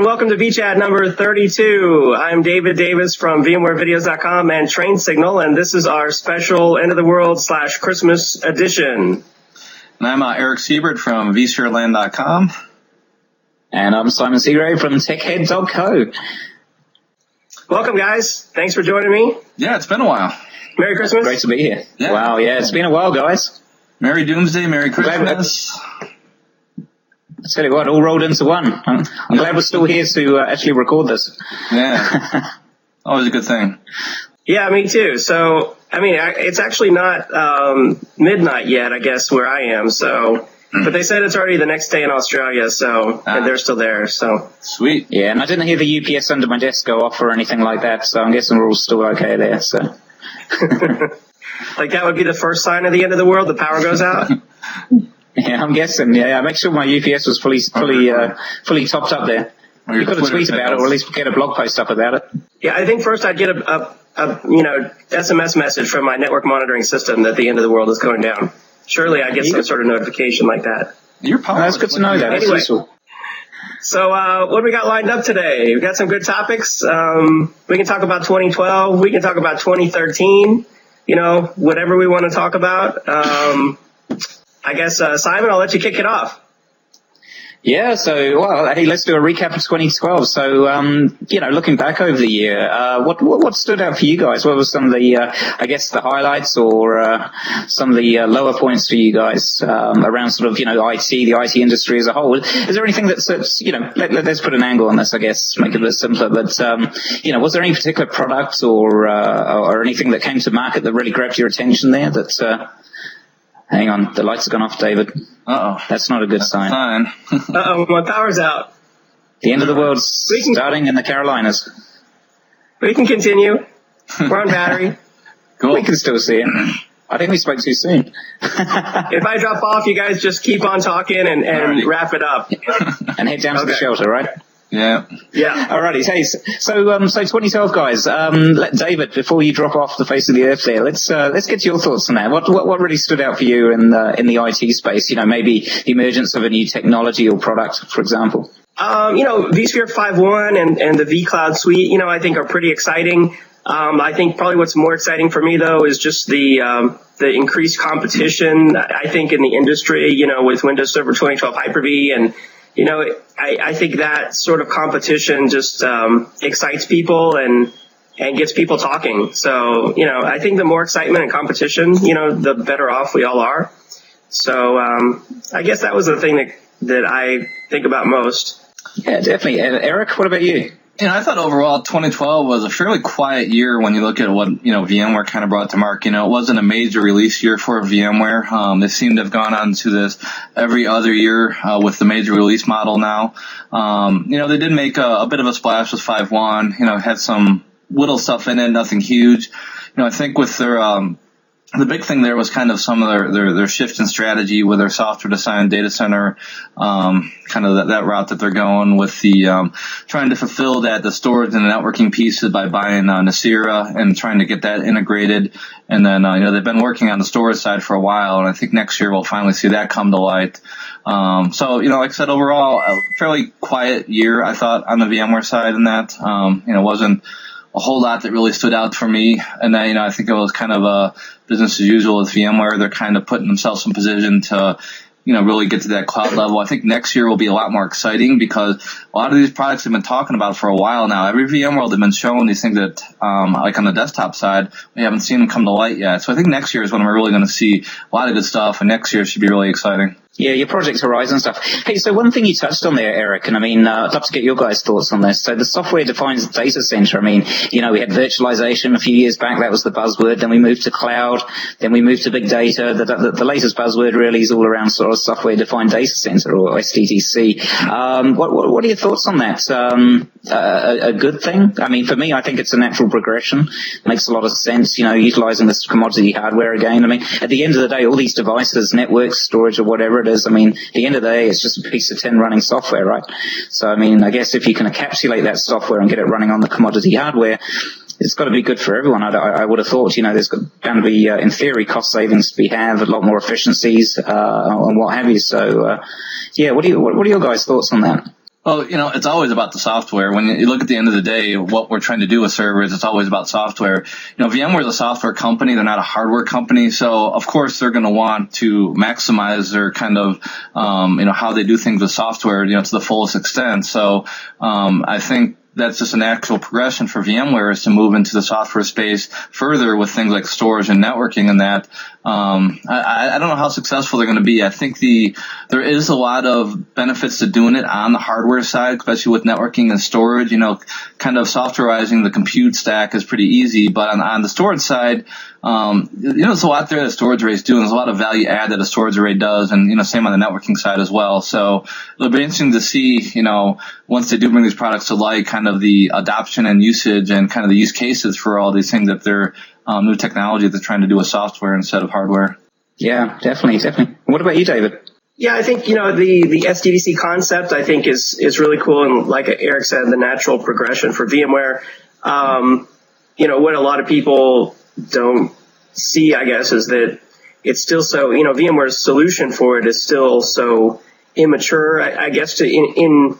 Hello and welcome to VChat number 32. I'm David Davis from VMwareVideos.com and Train Signal, and this is our special end of the world slash Christmas edition. And I'm uh, Eric Siebert from vSphereLand.com. And I'm Simon Seagrave from TechHead.co. Welcome guys. Thanks for joining me. Yeah, it's been a while. Merry Christmas. Great to be here. Yeah. Wow, yeah, it's been a while, guys. Merry Doomsday, Merry Christmas. I tell you what, all rolled into one. I'm, I'm glad we're still here to uh, actually record this. Yeah. Always a good thing. Yeah, me too. So, I mean, I- it's actually not um, midnight yet, I guess, where I am. So, but they said it's already the next day in Australia. So, Ah. and they're still there. So, Sweet. Yeah, and I didn't hear the UPS under my desk go off or anything like that, so I'm guessing we're all still okay there. So like that would be the first sign of the end of the world. The power goes out. Yeah, I'm guessing. Yeah, I make sure my UPS was fully fully uh, fully topped up there. You've got to tweet about it, or at least get a blog post up about it. Yeah, I think first I'd get a, a, a you know SMS message from my network monitoring system that the end of the world is going down. Surely I get some sort of notification like that. Your power. That's good to know. That that's Anyway. useful. So uh, what we got lined up today? We got some good topics. Um, we can talk about 2012. We can talk about 2013. You know, whatever we want to talk about. Um, I guess uh, Simon, I'll let you kick it off. Yeah, so well, hey, let's do a recap of 2012. So, um, you know, looking back over the year, uh, what, what what stood out for you guys? What were some of the, uh, I guess, the highlights or uh, some of the uh, lower points for you guys um, around sort of you know IT, the IT industry as a whole? Is there anything that's, you know, let, us put an angle on this, I guess, make it a bit simpler. But um, you know, was there any particular product or uh, or anything that came to market that really grabbed your attention there? That uh, hang on, the lights have gone off, David. Uh oh. That's not a good sign. Fine. Uh oh, my power's out. The end of the world's can- starting in the Carolinas. We can continue. We're on battery. cool. We can still see it. I think we spoke too soon. If I drop off, you guys just keep on talking and, and wrap it up. and head down to the shelter, right? Yeah. Yeah. Alrighty, hey, so- so um, so 2012 guys, um, let, David, before you drop off the face of the earth, there, let's uh, let's get your thoughts on that. What what, what really stood out for you in the in the IT space? You know, maybe the emergence of a new technology or product, for example. Um, you know, vSphere 5.1 and, and the vCloud suite, you know, I think are pretty exciting. Um, I think probably what's more exciting for me though is just the, um, the increased competition, I I think in the industry, you know, with Windows Server 2012 Hyper-V and, you know, I, I think that sort of competition just, um, excites people and, and gets people talking. So, you know, I think the more excitement and competition, you know, the better off we all are. So, um, I guess that was the thing that, that I think about most. Yeah, definitely. Uh, Eric, what about you? You know, I thought overall 2012 was a fairly quiet year when you look at what, you know, VMware kind of brought to market. You know, it wasn't a major release year for VMware. Um, they seem to have gone on to this every other year, uh, with the major release model now. Um, you know, they did make a, a bit of a splash with 5.1, you know, had some little stuff in it, nothing huge. You know, I think with their, um, the big thing there was kind of some of their, their, their shift in strategy with their software defined data center, um, kind of that, that route that they're going with the, um, trying to fulfill that, the storage and the networking pieces by buying, uh, Nicira and trying to get that integrated. And then, uh, you know, they've been working on the storage side for a while and I think next year we'll finally see that come to light. Um, so, you know, like I said, overall, a fairly quiet year, I thought, on the VMware side in that, um, you know, it wasn't, a whole lot that really stood out for me. And then, you know, I think it was kind of a business as usual with VMware. They're kind of putting themselves in position to, you know, really get to that cloud level. I think next year will be a lot more exciting because a lot of these products have been talking about for a while now. Every VMworld they've been showing these things that, um, like on the desktop side, we haven't seen them come to light yet. So I think next year is when we're really going to see a lot of good stuff and next year should be really exciting. Yeah, your Project Horizon stuff. Hey, so one thing you touched on there, Eric, and I mean, uh, I'd love to get your guys' thoughts on this. So the software defines data center. I mean, you know, we had virtualization a few years back. That was the buzzword. Then we moved to cloud. Then we moved to big data. The, the, the latest buzzword really is all around sort of software defined data center or SDDC. Um, what, what, what are your thoughts on that? Um, a, a good thing? I mean, for me, I think it's a natural progression. It makes a lot of sense, you know, utilizing this commodity hardware again. I mean, at the end of the day, all these devices, networks, storage or whatever it is, I mean, at the end of the day, it's just a piece of tin running software, right? So, I mean, I guess if you can encapsulate that software and get it running on the commodity hardware, it's got to be good for everyone. I, I would have thought, you know, there's going to be, uh, in theory, cost savings to be had, a lot more efficiencies, uh, and what have you. So, uh, yeah, what do you, what, what are your guys' thoughts on that? Well, you know, it's always about the software. When you look at the end of the day, what we're trying to do with servers, it's always about software. You know, VMware is a software company. They're not a hardware company. So of course they're going to want to maximize their kind of, um, you know, how they do things with software, you know, to the fullest extent. So, um, I think that's just a natural progression for VMware is to move into the software space further with things like storage and networking and that. Um, I, I don't know how successful they're going to be. I think the there is a lot of benefits to doing it on the hardware side, especially with networking and storage. You know, kind of softwareizing the compute stack is pretty easy, but on, on the storage side, um, you know, there's a lot there that storage arrays do, and there's a lot of value add that a storage array does, and you know, same on the networking side as well. So it'll be interesting to see, you know, once they do bring these products to light, kind of the adoption and usage and kind of the use cases for all these things that they're um, new technology that they're trying to do with software instead of hardware. Yeah, definitely, definitely. What about you, David? Yeah, I think you know the the SDDC concept. I think is is really cool, and like Eric said, the natural progression for VMware. Um, you know what a lot of people don't see, I guess, is that it's still so, you know, VMware's solution for it is still so immature, I, I guess, to in, in,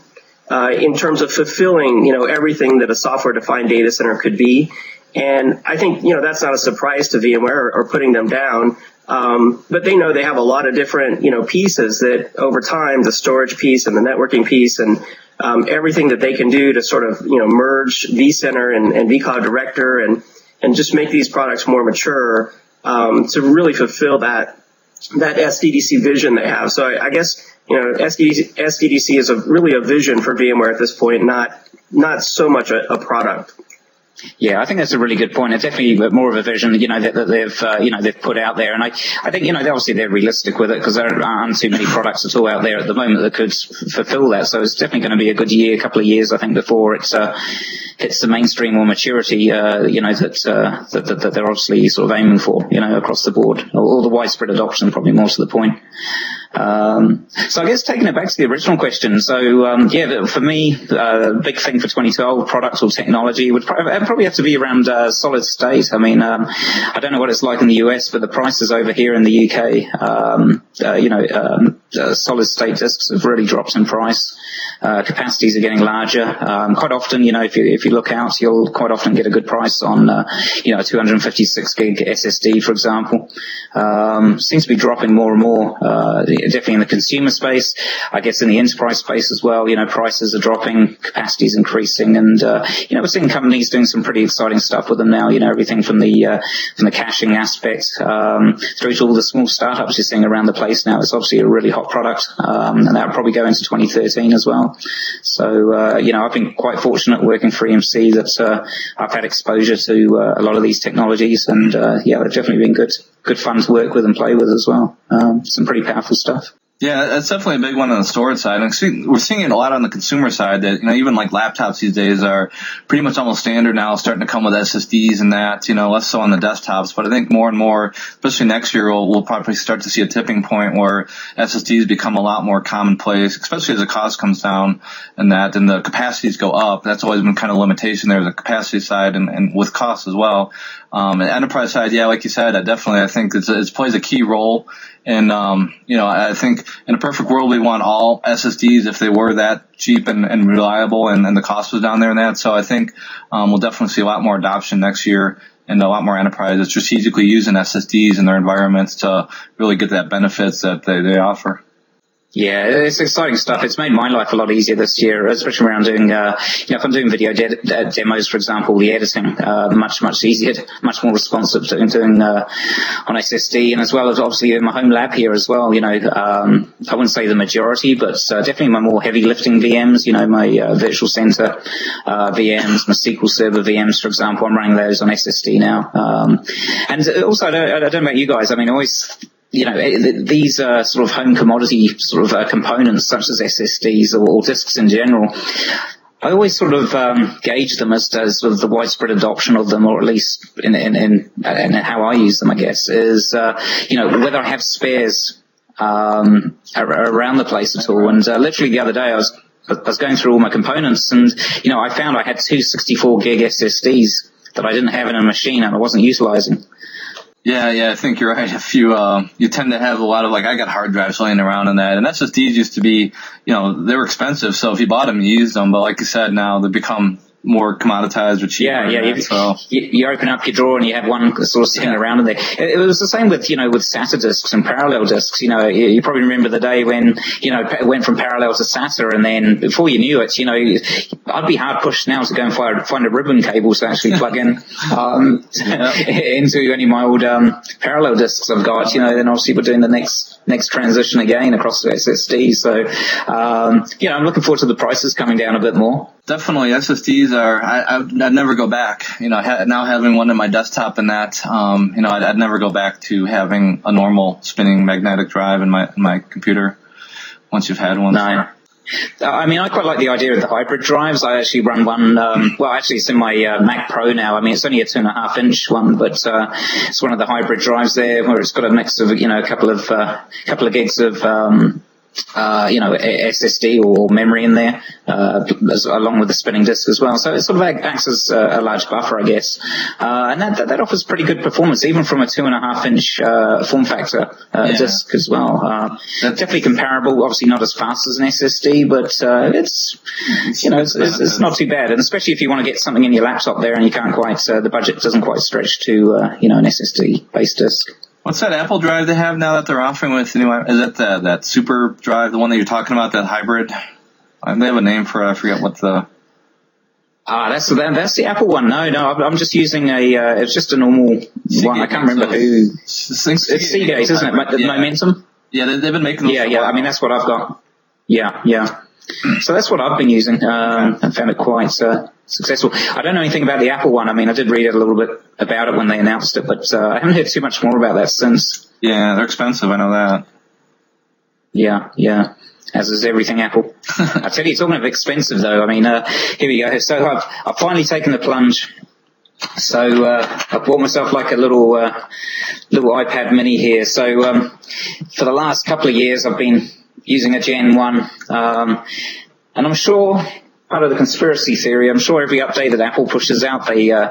uh, in terms of fulfilling, you know, everything that a software defined data center could be. And I think, you know, that's not a surprise to VMware or, putting them down. Um, but they know they have a lot of different, you know, pieces that over time, the storage piece and the networking piece and um, everything that they can do to sort of, you know, merge vCenter and, and vCloud Director and, and just make these products more mature um, to really fulfill that that SDDC vision they have. So I, I guess you know SDDC, SDDC is a, really a vision for VMware at this point, not not so much a, a product. Yeah, I think that's a really good point. It's definitely more of a vision, you know, that, that they've, uh, you know, they've put out there. And I, I think, you know, obviously they're realistic with it because there aren't too many products at all out there at the moment that could fulfill that. So it's definitely going to be a good year, a couple of years, I think, before it's, uh, hits the mainstream or maturity, uh, you know, that, uh, that, that, that, they're obviously sort of aiming for, you know, across the board or, or the widespread adoption, probably more to the point. Um, so I guess taking it back to the original question. So um, yeah, for me, uh, big thing for 2012, products or technology would probably have to be around uh, solid state. I mean, um, I don't know what it's like in the US, but the prices over here in the UK, um, uh, you know, um, uh, solid state disks have really dropped in price. Uh, capacities are getting larger. Um, quite often, you know, if you if you look out, you'll quite often get a good price on, uh, you know, 256 gig SSD, for example. seems to be dropping more and more definitely in the consumer space. I guess in the enterprise space as well, you know, prices are dropping, capacities increasing, and uh, you know, we're seeing companies doing some pretty exciting stuff with them now. You know, everything from the uh, from the caching aspect um, through to all the small startups you're seeing around the place now. It's obviously a really hot product, um, and that will probably go into 2013 as well. So, uh, you know, I've been quite fortunate working for EMC that uh, I've had exposure to uh, a lot of these technologies, and uh, yeah, they've definitely been good good fun to work with and play with as well. Um, some pretty powerful stuff. Yeah, that's definitely a big one on the storage side. And we're seeing it a lot on the consumer side that, you know, even like laptops these days are pretty much almost standard now, starting to come with SSDs and that, you know, less so on the desktops. But I think more and more, especially next year, we'll, we'll probably start to see a tipping point where SSDs become a lot more commonplace, especially as the cost comes down and that and the capacities go up. That's always been kind of a limitation there, the capacity side and, and with cost as well. Um, and enterprise side, yeah, like you said, I definitely, I think it's, it plays a key role. And, um, you know, I think in a perfect world, we want all SSDs if they were that cheap and, and reliable and, and the cost was down there and that. So I think, um, we'll definitely see a lot more adoption next year and a lot more enterprises strategically using SSDs in their environments to really get that benefits that they, they offer. Yeah, it's exciting stuff. It's made my life a lot easier this year, especially around doing, uh, you know, if I'm doing video de- uh, demos, for example, the editing, uh, much, much easier, much more responsive to doing, uh, on SSD and as well as obviously in my home lab here as well, you know, um, I wouldn't say the majority, but uh, definitely my more heavy lifting VMs, you know, my uh, virtual center, VMs, my SQL server VMs, for example, I'm running those on SSD now. Um, and also, I don't, I don't know about you guys, I mean, I always you know, eh, these uh, sort of home commodity sort of uh, components, such as SSDs or, or, disks in general, I always sort of um, gauge them as to sort of the widespread adoption of them, or at least in in, in, in how I use them. I guess is uh, you know whether I have spares um, around the place at all. And uh, literally the other day, I was I was going through all my components, and you know I found I had two 64 gig SSDs that I didn't have in a machine and I wasn't utilizing. Yeah, yeah, I think you're right. If you uh, you tend to have a lot of like I got hard drives laying around in that, and that's just these used to be, you know, they were expensive. So if you bought them, you used them. But like you said, now they become more commoditized or cheaper. Yeah, yeah. You, so. you, you, open up your drawer and you have one sort of sitting yeah. around in there. It, it, was the same with, you know, with SATA disks and parallel disks. You know, you, you, probably remember the day when, you know, it went from parallel to SATA and then before you knew it, you know, I'd be hard pushed now to go and find, find a ribbon cable to actually plug in, um, into any of my old, um, parallel disks I've got, you know, then obviously we're doing the next, next transition again across the SSD. So, um, you know, I'm looking forward to the prices coming down a bit more. Definitely, SSDs are. I, I'd, I'd never go back. You know, ha- now having one in my desktop and that, um, you know, I'd, I'd never go back to having a normal spinning magnetic drive in my in my computer. Once you've had one. Uh, I mean, I quite like the idea of the hybrid drives. I actually run one. Um, well, actually, it's in my uh, Mac Pro now. I mean, it's only a two and a half inch one, but uh, it's one of the hybrid drives there, where it's got a mix of you know a couple of uh, couple of gigs of um, uh, you know, SSD or memory in there, uh, as, along with the spinning disk as well. So it sort of acts as a, a large buffer, I guess. Uh, and that, that, offers pretty good performance, even from a two and a half inch, uh, form factor, uh, yeah. disk as well. Uh, definitely comparable, obviously not as fast as an SSD, but, it's, you know, it's, it's, it's, not too bad. And especially if you want to get something in your laptop there and you can't quite, the budget doesn't quite stretch to, you know, an SSD based disk. What's that Apple Drive they have now that they're offering with anyway? Is it the, that Super Drive, the one that you're talking about, that hybrid? Uh, they have a name for it. I forget what the. Ah, that's the that's the Apple one. No, no, I'm just using a. Uh, it's just a normal Seagate one. I can't remember who. It's, Seagate, isn't it? Yeah. Momentus. Yeah, they, have been making. yeah, yeah. I mean, that's what I've got. Yeah, yeah. So that's what I've been using. Um, I found it quite uh, successful. I don't know anything about the Apple one. I mean, I did read a little bit about it when they announced it, but uh, I haven't heard too much more about that since. Yeah, they're expensive. I know that. Yeah, yeah. As is everything Apple. I tell you, talking of expensive though, I mean, uh, here we go. So I've, I've finally taken the plunge. So uh, I bought myself like a little uh, little iPad Mini here. So um, for the last couple of years, I've been using a Gen 1. Um, and I'm sure part of the conspiracy theory, I'm sure every update that Apple pushes out, they, uh,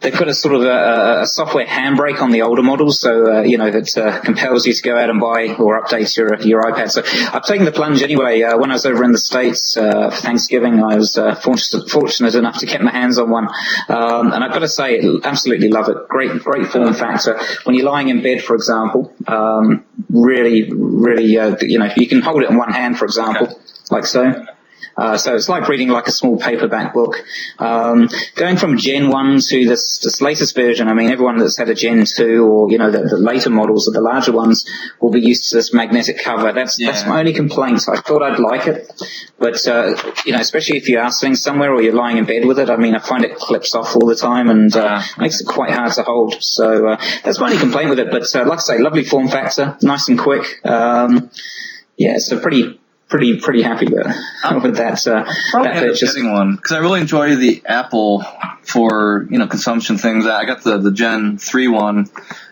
they put a sort of a, a, software handbrake on the older models, so uh, you know that uh, compels you to go out and buy or update your your iPad. So I've taken the plunge anyway. Uh, when I was over in the states uh, for Thanksgiving, I was uh, fortunate, fortunate, enough to get my hands on one, um, and I've got to say, absolutely love it. Great, great form factor. When you're lying in bed, for example, um, really, really, uh, you know, you can hold it in one hand, for example, like so. Uh, so it's like reading like a small paperback book. Um, going from Gen 1 to this, this latest version, I mean, everyone that's had a Gen 2 or, you know, the, the later models or the larger ones will be used to this magnetic cover. That's, yeah. that's my only complaint. I thought I'd like it, but, uh, you know, especially if you are sitting somewhere or you're lying in bed with it, I mean, I find it clips off all the time and, uh, makes it quite hard to hold. So, uh, that's my only complaint with it. But, uh, like I say, lovely form factor, nice and quick. Um, yeah, it's a pretty, pretty pretty happy with, with that. Uh, that purchase. getting one because I really enjoy the Apple for you know consumption things. I got the the Gen three one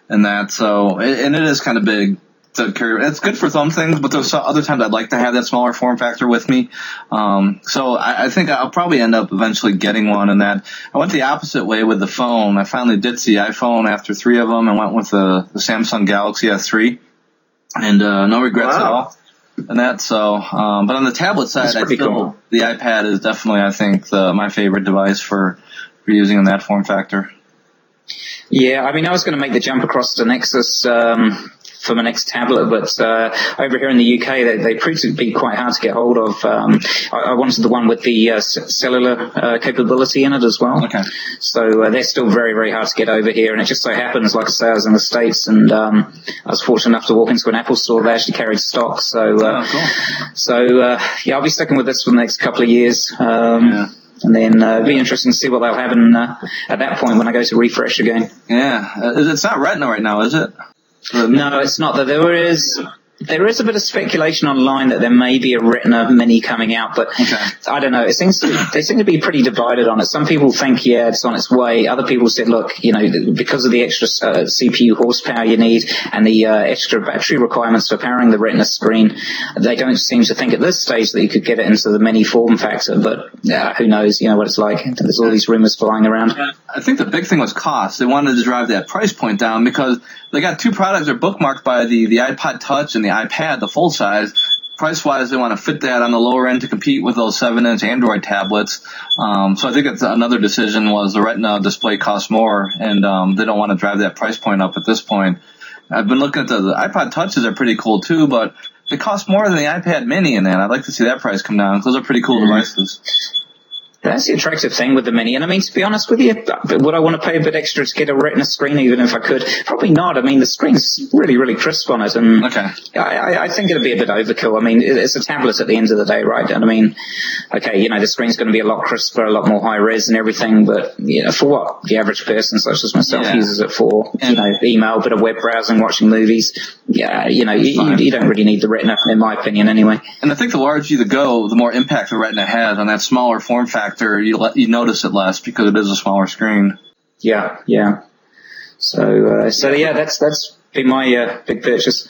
and that so and it is kind of big. To carry. It's good for some things, but there's other times I'd like to have that smaller form factor with me. Um, so I, I think I'll probably end up eventually getting one. And that I went the opposite way with the phone. I finally did see iPhone after three of them and went with the, the Samsung Galaxy S3, and uh, no regrets wow. at all and that. So, um, but on the tablet side, I feel cool. the iPad is definitely, I think, the, my favorite device for, for using in that form factor. Yeah, I mean, I was going to make the jump across to Nexus um, for my next tablet, but uh, over here in the UK, they, they proved to be quite hard to get hold of. Um, I, I, wanted the one with the uh, cellular uh, capability in it as well. Okay. So uh, they're still very, very hard to get over here, and it just so happens, like I say, I was in the States, and um, I was fortunate enough to walk into an Apple store. They actually carried stock, so uh, oh, cool. so uh, yeah, I'll be sticking with this for the next couple of years. Um, yeah and then uh, it'll be interesting to see what they'll have in, uh, at that point when I go to refresh again. Yeah, it's not Retina right now, is it? No, it's not that. There is there is a bit of speculation online that there may be a Retina Mini coming out, but okay. I don't know. It seems to, they seem to be pretty divided on it. Some people think, yeah, it's on its way. Other people said, look, you know, because of the extra uh, CPU horsepower you need and the uh, extra battery requirements for powering the Retina screen, they don't seem to think at this stage that you could get it into the mini form factor. But uh, who knows? You know what it's like. There's all these rumors flying around. I think the big thing was cost. They wanted to drive that price point down because they got two products that are bookmarked by the the iPod Touch and the iPad, the full size. Price wise, they want to fit that on the lower end to compete with those seven inch Android tablets. Um, so I think it's another decision was the Retina display costs more, and um, they don't want to drive that price point up at this point. I've been looking at the, the iPod Touches are pretty cool too, but they cost more than the iPad Mini, and then I'd like to see that price come down. Those are pretty cool mm-hmm. devices. That's the attractive thing with the Mini. And I mean, to be honest with you, would I want to pay a bit extra to get a Retina screen, even if I could? Probably not. I mean, the screen's really, really crisp on it, and okay. I, I think it'd be a bit overkill. I mean, it's a tablet at the end of the day, right? And I mean, okay, you know, the screen's going to be a lot crisper, a lot more high res and everything, but you know, for what the average person, such as myself, yeah. uses it for, you know, email, a bit of web browsing, watching movies. Yeah, you know, you, you, don't really need the Retina, in my opinion, anyway. And I think the larger you go, the more impact the Retina has on that smaller form factor factor, you let, you notice it less because it is a smaller screen. Yeah, yeah. So, uh, so yeah, that's that's been my uh, big purchase.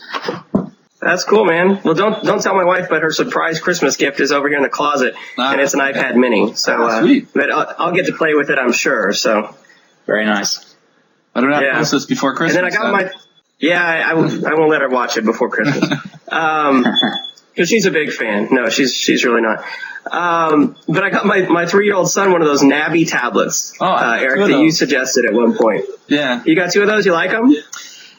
That's cool, man. Well, don't don't tell my wife, but her surprise Christmas gift is over here in the closet, ah, and it's an iPad Mini. So, ah, uh, but I'll, I'll, get to play with it, I'm sure. So, very nice. I don't have yeah. this before Christmas. And then I got my. Yeah, I, I, I won't let her watch it before Christmas. um, because she's a big fan. No, she's she's really not. Um, but I got my, my three year old son one of those Nabi tablets. Oh, uh, Eric, that you suggested at one point. Yeah. You got two of those. You like them?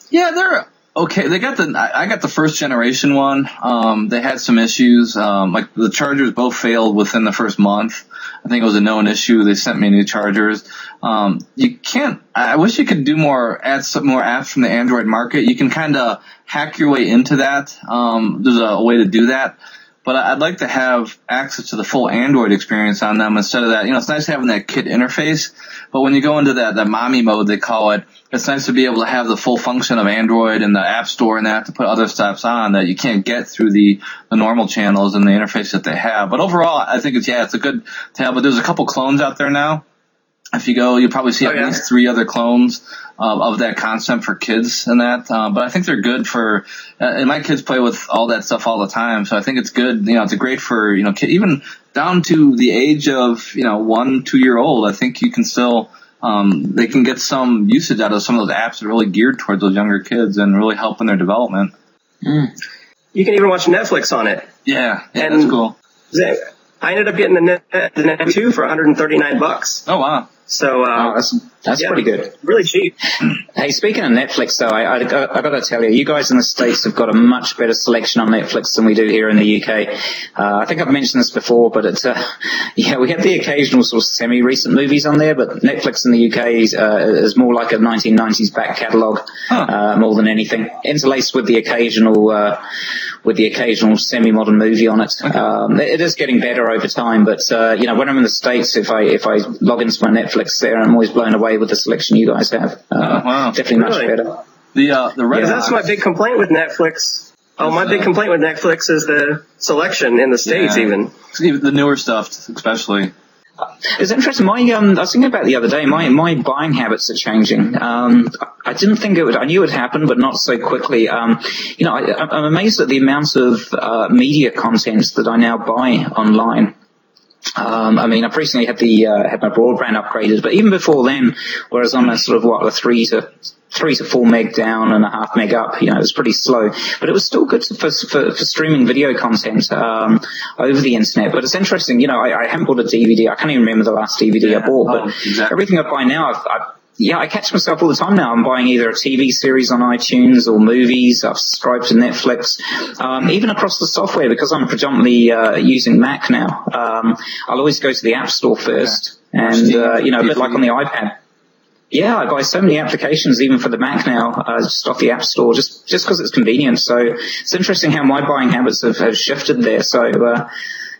Yeah, they're okay. They got the I got the first generation one. Um, they had some issues. Um, like the chargers both failed within the first month. I think it was a known issue. They sent me new chargers. Um, you can't. I wish you could do more add some more apps from the Android market. You can kind of hack your way into that. Um, there's a way to do that but I'd like to have access to the full Android experience on them instead of that. You know, it's nice having that kit interface, but when you go into that, the mommy mode, they call it, it's nice to be able to have the full function of Android and the App Store and that to put other stuffs on that you can't get through the, the normal channels and the interface that they have. But overall, I think it's, yeah, it's a good tablet. There's a couple clones out there now if you go, you'll probably see oh, at yeah. least three other clones uh, of that concept for kids and that. Uh, but I think they're good for, uh, and my kids play with all that stuff all the time. So I think it's good. You know, it's great for, you know, even down to the age of, you know, one, two year old. I think you can still, um, they can get some usage out of some of those apps that are really geared towards those younger kids and really help in their development. Mm. You can even watch Netflix on it. Yeah, yeah and that's cool. I ended up getting the Net, the Net 2 for 139 bucks. Oh wow. So uh, oh, that's that's yeah, pretty good. Really cheap. Hey, speaking of Netflix, though, I, I, I got to tell you, you guys in the states have got a much better selection on Netflix than we do here in the UK. Uh, I think I've mentioned this before, but it's uh, yeah, we have the occasional sort of semi-recent movies on there, but Netflix in the UK is, uh, is more like a 1990s back catalogue huh. Uh, more than anything, interlaced with the occasional uh, with the occasional semi-modern movie on it. Um, it is getting better over time, but uh, you know, when I'm in the states, if I if I log into my Netflix there, I'm always blown away with the selection you guys have. Uh, oh, wow. Definitely much really? better. The uh, the yeah, that's my big complaint with Netflix. Oh, my big complaint with Netflix is the selection in the states, yeah. even. even the newer stuff, especially. It's interesting. My um, I was thinking about the other day. My my buying habits are changing. Um, I didn't think it would. I knew it would happen, but not so quickly. Um, you know, I, am amazed at the amount of uh, media content that I now buy online. Um, I mean, I've recently had the uh, had my broadband upgraded, but even before then, whereas on a sort of what a three to three to four meg down and a half meg up. You know, it was pretty slow, but it was still good for, for, for streaming video content um, over the internet. But it's interesting, you know, I, I, haven't bought a DVD. I can't even remember the last DVD yeah, I bought, but oh, exactly. everything I buy now, I've, I've yeah, I catch myself all the time now. I'm buying either a TV series on iTunes or movies. I've subscribed to Netflix, um, even across the software because I'm predominantly uh, using Mac now. Um, I'll always go to the App Store first, and uh, you know, a bit like on the iPad. Yeah, I buy so many applications even for the Mac now, uh, just off the App Store, just just because it's convenient. So it's interesting how my buying habits have, have shifted there. So uh,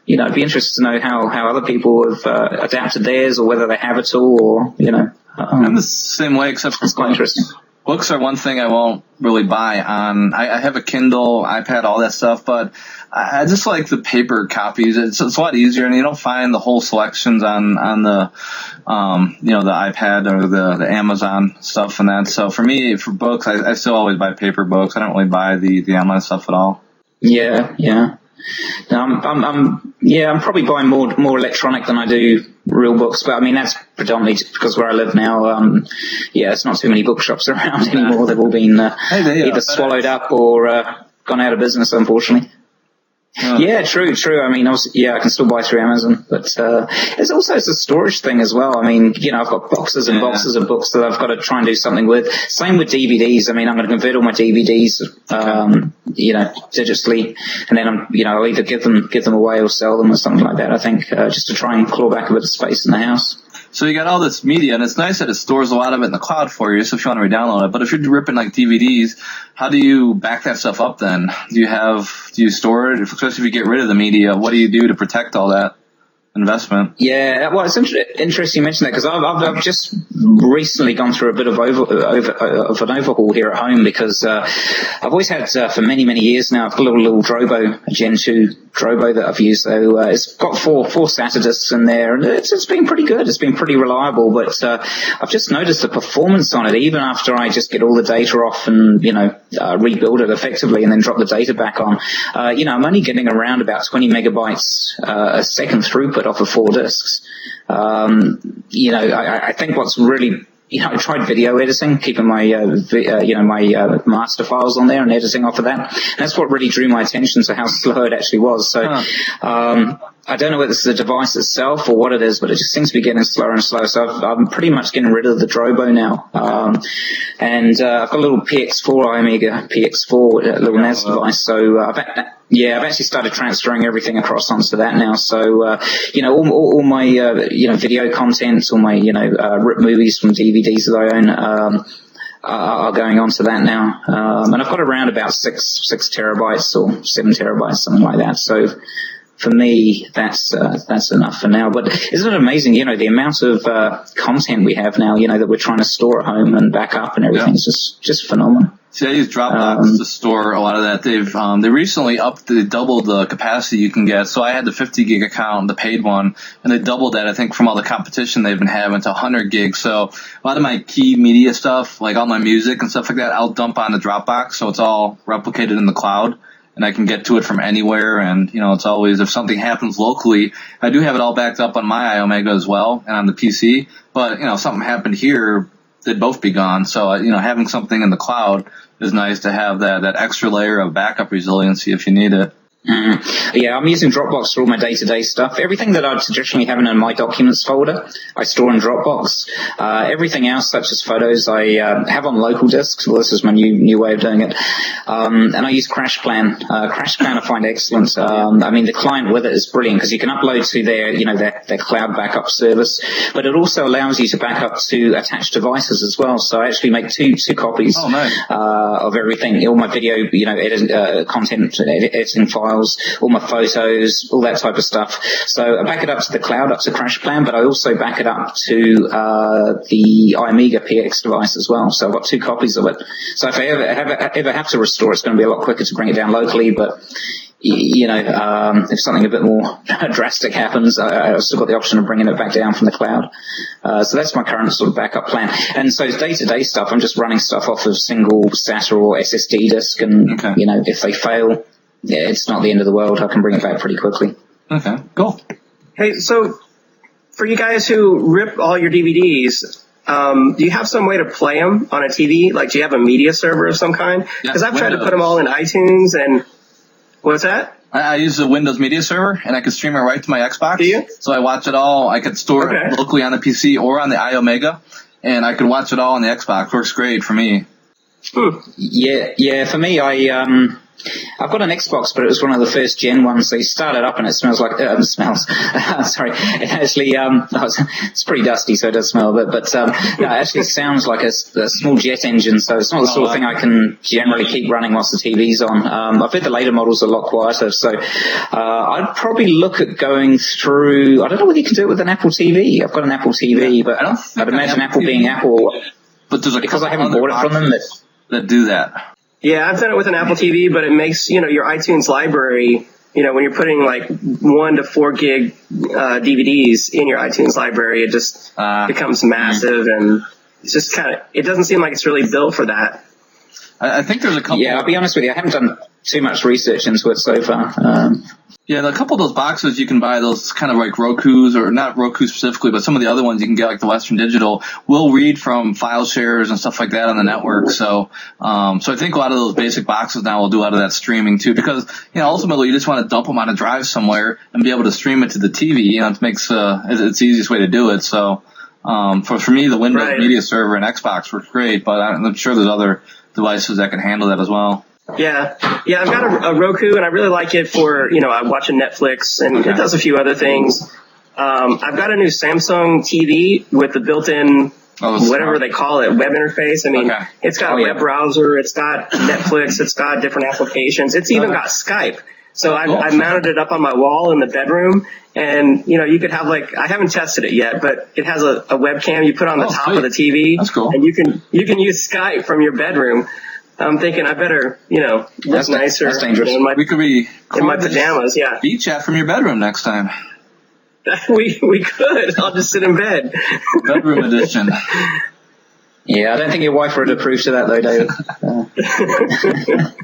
you know, it'd be interesting to know how how other people have uh, adapted theirs, or whether they have at all, or you know. Um, I'm the same way, except it's quite interesting. books are one thing I won't really buy on. I, I have a Kindle, iPad, all that stuff, but I, I just like the paper copies. It's, it's a lot easier, and you don't find the whole selections on on the, um, you know, the iPad or the the Amazon stuff and that. So for me, for books, I, I still always buy paper books. I don't really buy the the online stuff at all. Yeah, yeah. No, I'm, I'm, I'm, yeah, I'm probably buying more more electronic than I do real books, but I mean that's predominantly because where I live now. Um, yeah, it's not too many bookshops around anymore. They've all been uh, hey, either swallowed up or uh, gone out of business, unfortunately. Yeah, true, true. I mean, was, yeah, I can still buy through Amazon, but uh, it's also it's a storage thing as well. I mean, you know, I've got boxes and yeah. boxes of books that I've got to try and do something with. Same with DVDs. I mean, I'm going to convert all my DVDs, um, you know, digitally, and then I'm, you know, I'll either give them give them away or sell them or something like that. I think uh, just to try and claw back a bit of space in the house. So you got all this media, and it's nice that it stores a lot of it in the cloud for you, so if you want to re-download it. But if you're ripping like DVDs, how do you back that stuff up then? Do you have, do you store it? Especially if you get rid of the media, what do you do to protect all that? Investment. Yeah, well, it's inter- interesting you mention that because I've, I've, I've, just recently gone through a bit of over, over of an overhaul here at home because uh, I've always had uh, for many many years now. I've got a little, little Drobo Gen two Drobo that I've used. So uh, it's got four four SATA discs in there, and it's, it's been pretty good. It's been pretty reliable. But uh, I've just noticed the performance on it, even after I just get all the data off and you know uh, rebuild it effectively and then drop the data back on. Uh, you know, I'm only getting around about 20 megabytes a second throughput off of four discs. Um, you know, I, I think what's really you know, I tried video editing, keeping my, uh, vi- uh, you know, my uh, master files on there and editing off of that. And that's what really drew my attention to how slow it actually was. So, huh. um, I don't know whether it's the device itself or what it is, but it just seems to be getting slower and slower. So i am pretty much getting rid of the Drobo now. Um, and uh, I've got a little PX4 iOmega PX4 little NAS device. So uh, I've, yeah, I've actually started transferring everything across onto that now. So uh, you know, all, all, all my uh, you know video content, all my you know uh, rip movies from DVDs that I own. Um, are going on to that now. Um, and I've got around about six, six terabytes or seven terabytes, something like that. So for me, that's uh, that's enough for now. But isn't it amazing? You know, the amount of uh, content we have now. You know that we're trying to store at home and back up and everything. Yeah. just just phenomenal. See, I use Dropbox um, to store a lot of that. They've um, they recently upped, they doubled the capacity you can get. So I had the 50 gig account, the paid one, and they doubled that. I think from all the competition they've been having to 100 gigs. So a lot of my key media stuff, like all my music and stuff like that, I'll dump on the Dropbox. So it's all replicated in the cloud and I can get to it from anywhere. And, you know, it's always, if something happens locally, I do have it all backed up on my iOmega as well and on the PC. But, you know, if something happened here, they'd both be gone. So, uh, you know, having something in the cloud is nice to have that, that extra layer of backup resiliency if you need it. Mm. Yeah, I'm using Dropbox for all my day-to-day stuff. Everything that I'd traditionally have in my documents folder, I store in Dropbox. Uh, everything else, such as photos, I uh, have on local disks. Well, this is my new new way of doing it. Um, and I use CrashPlan. Uh, CrashPlan I find excellent. Um, I mean, the client with it is brilliant because you can upload to their, you know, their, their cloud backup service, but it also allows you to back up to attached devices as well. So I actually make two two copies oh, nice. Uh, of everything, all my video, you know, edit, uh, content editing files files, all my photos, all that type of stuff. So I back it up to the cloud, up to CrashPlan, but I also back it up to uh, the iOmega PX device as well. So I've got two copies of it. So if I ever, ever, ever have to restore, it's going to be a lot quicker to bring it down locally, but you know, um, if something a bit more drastic happens, I, have still got the option of bringing it back down from the cloud. Uh, so that's my current sort of backup plan. And so day to day stuff, I'm just running stuff off of single SATA or SSD disk, and okay. you know, if they fail, it's not the end of the world. I can bring it back pretty quickly. Okay, cool. Hey, so for you guys who rip all your DVDs, um, do you have some way to play them on a TV? Like, do you have a media server of some kind? Because yeah, I've tried to put them all in iTunes and what's that? I, I use the Windows Media Server, and I can stream it right to my Xbox. Do you? So I watch it all. I could store okay. it locally on the PC or on the iOmega, and I could watch it all on the Xbox. Works great for me. Hmm. Yeah, yeah. For me, I um, I've got an Xbox, but it was one of the first gen ones. So you start it up and it smells like, uh, smells, sorry, it actually, um, it's pretty dusty, so it does smell a bit, but, um, no, it actually sounds like a, a, small jet engine, so it's not the sort of thing I can generally keep running whilst the TV's on. Um, I've heard the later models are a lot quieter, so, uh, I'd probably look at going through, I don't know whether you can do it with an Apple TV. I've got an Apple TV, but I'd imagine Apple being Apple, But there's a because I haven't bought it from them. That, that do that. Yeah, I've done it with an Apple TV, but it makes, you know, your iTunes library, you know, when you're putting like one to four gig uh, DVDs in your iTunes library, it just Uh, becomes massive and it's just kind of, it doesn't seem like it's really built for that. I, I think there's a couple. yeah, I'll be honest with you, I haven't done too much research into it so far. Um, Yeah, a couple of those boxes you can buy those kind of like Roku's or not Roku specifically, but some of the other ones you can get like the Western Digital will read from file shares and stuff like that on the network. So, um, so I think a lot of those basic boxes now will do a lot of that streaming too, because you know ultimately you just want to dump them on a drive somewhere and be able to stream it to the TV. You know, it makes uh, it's the easiest way to do it. So, um, for for me, the Windows Right. Media Server and Xbox work great, but I'm sure there's other devices that can handle that as well. Yeah, yeah, I've got a, a Roku and I really like it for, you know, I'm watching Netflix and Okay. it does a few other things. Um, I've got a new Samsung TV with the built-in Oh, whatever they call it, web interface. I mean, Okay. it's got Oh, a yeah. web browser, it's got Netflix, it's got different applications. It's even Okay. got Skype. So I, Cool. I mounted it up on my wall in the bedroom, and you know you could have like I haven't tested it yet, but it has a, a webcam you put on the Oh, top sweet. of the TV, That's cool. and you can you can use Skype from your bedroom. I'm thinking I better you know look That's- nicer that's dangerous. in my, We could be in my pajamas. Yeah, vChat from your bedroom next time. we we could. I'll just sit in bed. Bedroom edition. yeah, I don't think your wife would approve to that though, David. Uh,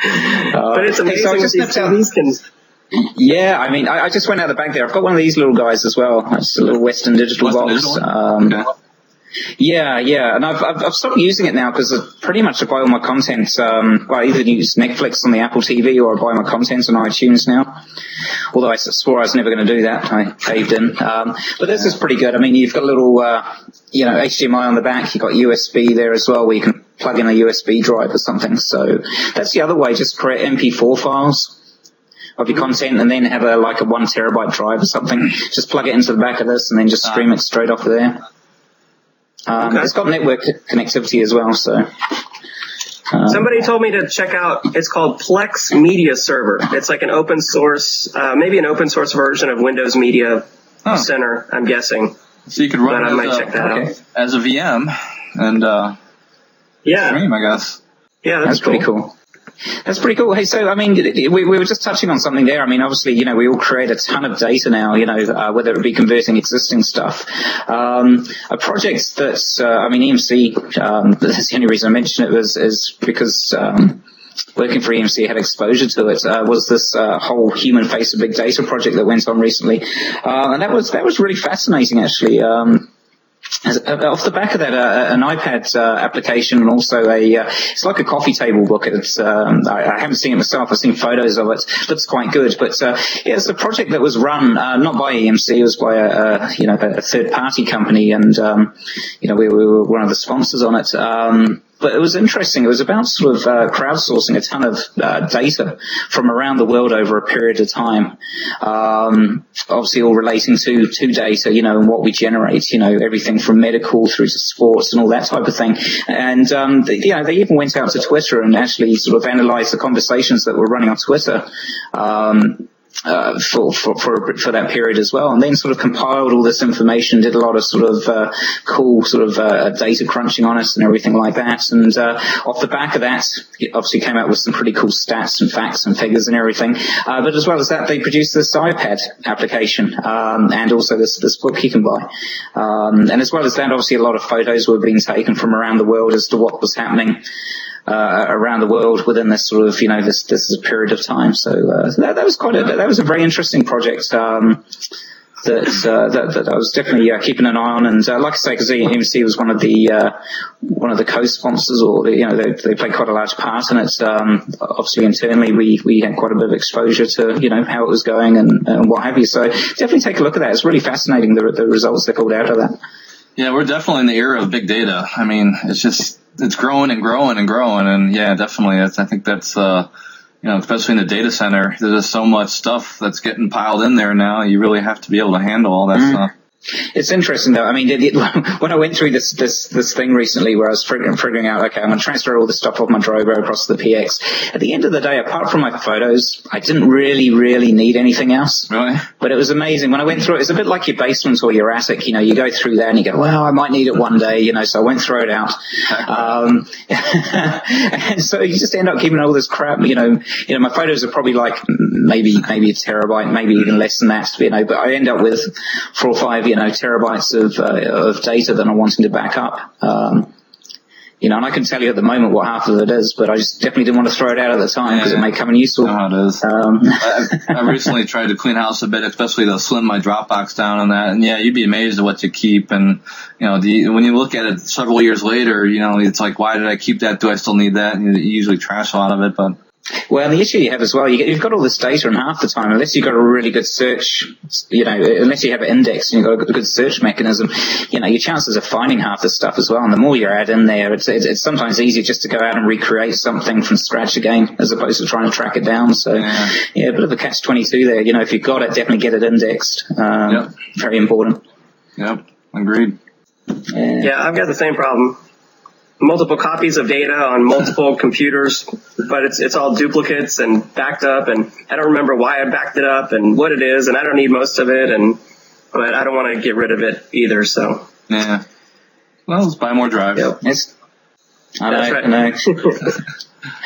But it's okay, amazing so I what these TVs can. Yeah, I mean, I, I just went out the back there. I've got one of these little guys as well. It's a little Western Digital Western box. Digital? Um, Okay. Yeah, yeah, and I've, I've, I've stopped using it now because pretty much I buy all my content. Um, well, I either use Netflix on the Apple TV or I buy my content on iTunes now. Although I swore I was never going to do that, I caved in. Um, but this is pretty good. I mean, you've got a little, uh, you know, HDMI on the back. You've got USB there as well, where you can plug in a USB drive or something. So that's the other way. Just create MP4 files of your content and then have a like a one terabyte drive or something. Just plug it into the back of this and then just stream it straight off of there. Um, Okay. It's got network connectivity as well, so. Um, Somebody told me to check out. It's called Plex Media Server. It's like an open source, uh, maybe an open source version of Windows Media Huh. Center. I'm guessing. So you could run But I it might as, check a, that okay. out. as a VM and uh, Yeah, stream, I guess. yeah, that's, That's pretty cool. That's pretty cool. Hey, so I mean, we, we were just touching on something there. I mean, obviously, you know, we all create a ton of data now. You know, uh, whether it be converting existing stuff. Um, a project that's, uh, I mean, EMC. Um, that's the only reason I mention it was is because. Um, Working for EMC had exposure to it uh, was this uh, whole human face of big data project that went on recently, uh, and that was that was really fascinating actually. Um, off the back of that, uh, an iPad uh, application and also a, uh, it's like a coffee table book. It's, um, I, I haven't seen it myself. I've seen photos of it. It looks quite good. But, uh, yeah, it's a project that was run, uh, not by EMC, it was by a, a you know, a third party company. And, um, you know, we, we were one of the sponsors on it. Um, but it was interesting. It was about sort of uh, crowdsourcing a ton of uh, data from around the world over a period of time. Um, obviously, all relating to to data, you know, and what we generate. You know, everything from medical through to sports and all that type of thing. And um, they, you know, they even went out to Twitter and actually sort of analysed the conversations that were running on Twitter. Um, uh, for, for, for, for that period as well. And then sort of compiled all this information, did a lot of sort of, uh, cool sort of, uh, data crunching on it and everything like that. And, uh, off the back of that, it obviously came out with some pretty cool stats and facts and figures and everything. Uh, but as well as that, they produced this iPad application, um, and also this, this book you can buy. Um, and as well as that, obviously a lot of photos were being taken from around the world as to what was happening uh, around the world within this sort of you know this this period of time. So uh, that, that was quite a that was a very interesting project. Um, that, uh, that that I was definitely uh, keeping an eye on, and uh, like I say, because EMC was one of the uh, one of the co-sponsors, or you know they they played quite a large part in it. Um, obviously, internally, we we had quite a bit of exposure to you know how it was going and, and what have you. So definitely take a look at that. It's really fascinating the the results that called out of that. Yeah, we're definitely in the era of big data. I mean, it's just it's growing and growing and growing, and yeah, definitely. It's, I think that's uh, you know, especially in the data center, there's just so much stuff that's getting piled in there now. You really have to be able to handle all that stuff. It's interesting though. I mean, it, it, when I went through this, this, this thing recently where I was figuring, figuring out, okay, I'm going to transfer all the stuff off my Drobo across the PX. At the end of the day, apart from my photos, I didn't really, really need anything else. Really? But it was amazing. When I went through it, it's a bit like your basement or your attic. You know, you go through there and you go, well, I might need it one day, you know, so I won't throw it out. Um, and so you just end up keeping all this crap, you know, you know, my photos are probably like maybe, maybe a terabyte, maybe even less than that, you know, but I end up with four or five, you know, terabytes of, uh, of data that I'm wanting to back up. Um, you know, and I can tell you at the moment what half of it is, but I just definitely didn't want to throw it out at the time because yeah. it may come in useful. Oh, it is. Um, I, I recently tried to clean house a bit, especially to slim my Dropbox down on that. And yeah, you'd be amazed at what you keep. And, you know, the, when you look at it several years later, you know, it's like, why did I keep that? Do I still need that? And you usually trash a lot of it, but well, the issue you have as well, you have got all this data, and half the time, unless you've got a really good search, you know, unless you have an index and you've got a good search mechanism, you know, your chances of finding half the stuff as well. And the more you add in there, it's, it's, it's sometimes easier just to go out and recreate something from scratch again, as opposed to trying to track it down. So, yeah, yeah a bit of a catch twenty two there. You know, if you've got it, definitely get it indexed. Um, yep. Very important. Yep, agreed. Yeah. yeah, I've got the same problem multiple copies of data on multiple computers, but it's it's all duplicates and backed up, and I don't remember why I backed it up and what it is, and I don't need most of it, and but I don't want to get rid of it either. So yeah, well, let's buy more drives. Yep. It's, I know, right. I know.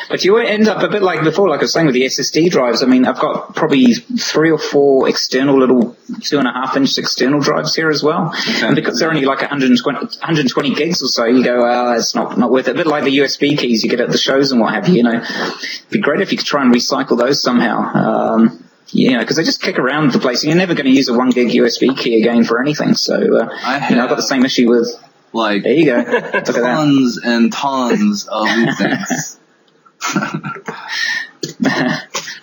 But you end up a bit like before, like I was saying with the SSD drives. I mean, I've got probably three or four external little two and a half inch external drives here as well. Okay. And because they're only like 120, 120 gigs or so, you go, oh, it's not, not worth it. A bit like the USB keys you get at the shows and what have you, you know. It'd be great if you could try and recycle those somehow. Um, you know, because they just kick around the place. You're never going to use a one gig USB key again for anything. So, uh, I you know, I've got the same issue with. Like, there you go. Look tons and tons of things.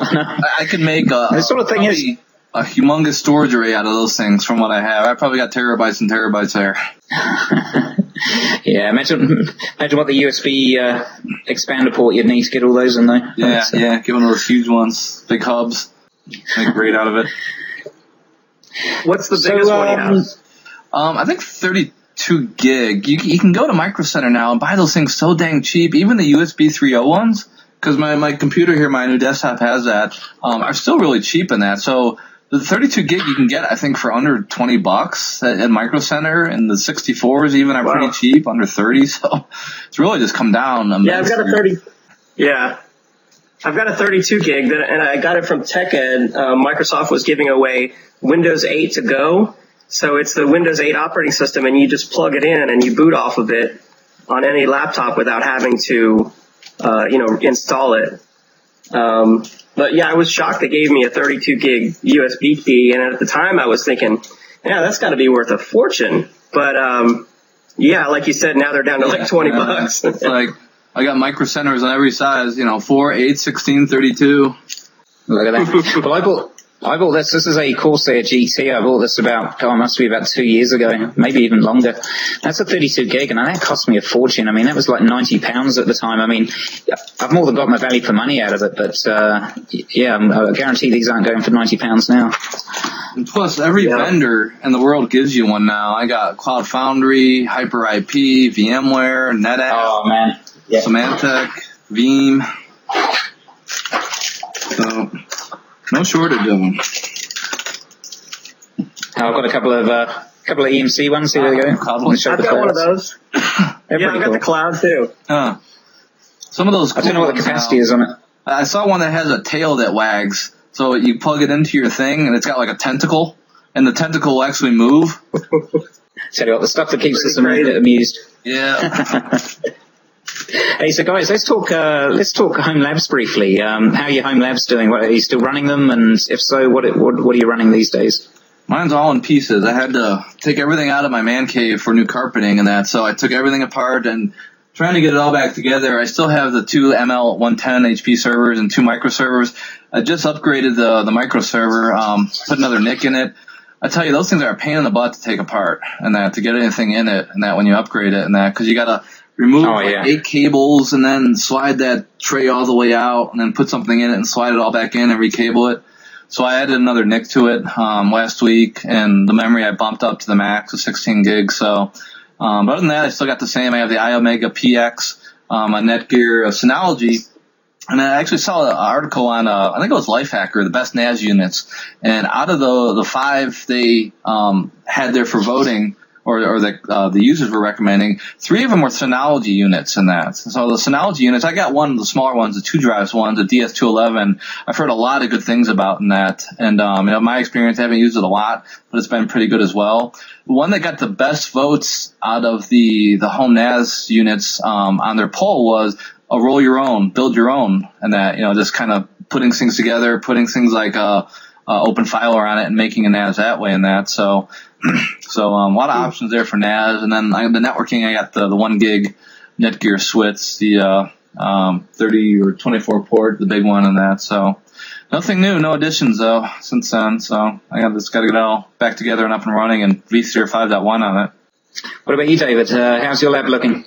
I could make a, the sort of thing is a humongous storage array out of those things from what I have. I probably got terabytes and terabytes there. yeah, imagine imagine what the USB uh, expander port you'd need to get all those in there. Yeah, so. yeah, get one of those huge ones, big hubs. Make great out of it. What's the biggest so, um, one you have? Um, I think 30, two gig. You, you can go to Micro Center now and buy those things so dang cheap. Even the USB 3.0 ones, because my, my computer here, my new desktop has that, um, are still really cheap in that. So the 32 gig you can get, I think, for under 20 bucks at, at Micro Center, and the 64s even are wow. pretty cheap, under 30. So it's really just come down. Yeah, I've got a 30. Yeah. I've got a 32 gig that, and I got it from TechEd. Uh, Microsoft was giving away Windows 8 to go so it's the Windows 8 operating system and you just plug it in and you boot off of it on any laptop without having to, uh, you know, install it. Um, but yeah, I was shocked they gave me a 32 gig USB key. And at the time I was thinking, yeah, that's gotta be worth a fortune. But, um, yeah, like you said, now they're down to yeah, like 20 bucks. it's like, I got micro centers on every size, you know, 4, 8, 16, 32. Look at that. well, I bought, this. This is a Corsair GT. I bought this about, oh, it must be about two years ago, maybe even longer. That's a 32 gig, and that cost me a fortune. I mean, that was like 90 pounds at the time. I mean, I've more than got my value for money out of it, but uh, yeah, I guarantee these aren't going for 90 pounds now. And plus, every yeah. vendor in the world gives you one now. I got Cloud Foundry, Hyper IP, VMware, NetApp, oh, man. Yeah. Symantec, Veeam. So no shortage of them. I've got a couple of uh, couple of EMC ones. Here we go. I've got one of those. yeah, I've got the cloud too. Uh, some of those. I don't know what the capacity now. is on it. I saw one that has a tail that wags. So you plug it into your thing, and it's got like a tentacle, and the tentacle will actually move. Tell you what, the stuff that keeps us amused. Yeah. Hey, so guys, let's talk. Uh, let's talk home labs briefly. Um, how are your home labs doing? What, are you still running them? And if so, what, what what are you running these days? Mine's all in pieces. I had to take everything out of my man cave for new carpeting and that, so I took everything apart and trying to get it all back together. I still have the two ML 110 HP servers and two micro servers. I just upgraded the the micro server, um, put another NIC in it. I tell you, those things are a pain in the butt to take apart and that to get anything in it and that when you upgrade it and that because you gotta remove oh, yeah. eight cables and then slide that tray all the way out and then put something in it and slide it all back in and recable it. So I added another NIC to it um, last week, and the memory I bumped up to the max of 16 gigs. So, um, but other than that, I still got the same. I have the iOmega PX, um, a Netgear a Synology, and I actually saw an article on, uh, I think it was Lifehacker, the best NAS units, and out of the the five they um, had there for voting, or, or the, uh, the users were recommending, three of them were Synology units in that. So the Synology units, I got one of the smaller ones, the two drives ones, the DS211. I've heard a lot of good things about in that. And, um, you know, my experience, I haven't used it a lot, but it's been pretty good as well. The one that got the best votes out of the, the home NAS units, um, on their poll was a roll your own, build your own, and that, you know, just kind of putting things together, putting things like, uh, uh, OpenFiler on it and making a NAS that way and that. So, so um, a lot of options there for NAS, and then I, the networking. I got the the one gig Netgear switch, the uh, um, 30 or 24 port, the big one, and that. So nothing new, no additions though since then. So I got this, got to get it all back together and up and running, and vSphere 5.1 on it. What about you, David? Uh, how's your lab looking?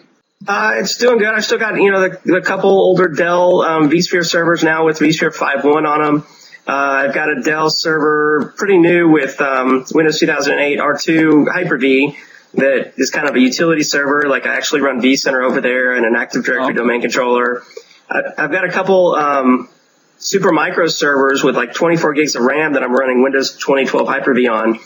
Uh, it's doing good. I still got, you know, the, the couple older Dell um, vSphere servers now with vSphere 5.1 on them. Uh, I've got a Dell server, pretty new with um, Windows 2008 R2 Hyper-V that is kind of a utility server. Like I actually run vCenter over there and an Active Directory oh. domain controller. I, have got a couple um, Supermicro servers with like 24 gigs of RAM that I'm running Windows 2012 Hyper-V on.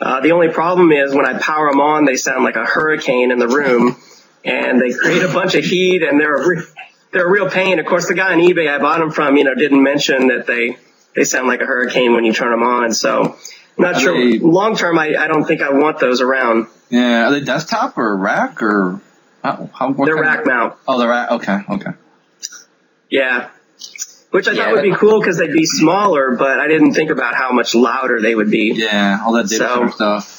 Uh, the only problem is when I power them on, they sound like a hurricane in the room, and they create a bunch of heat, and they're a re- they're a real pain. Of course, the guy on eBay I bought them from, you know, didn't mention that they they sound like a hurricane when you turn them on. So not are sure. They, Long term, I, I don't think I want those around. Yeah, are they desktop or rack or how? how they're rack of, mount. Oh, they're rack. Okay, okay. Yeah, which I yeah, thought would be cool because they'd be smaller, but I didn't think about how much louder they would be. Yeah, all that data so, stuff.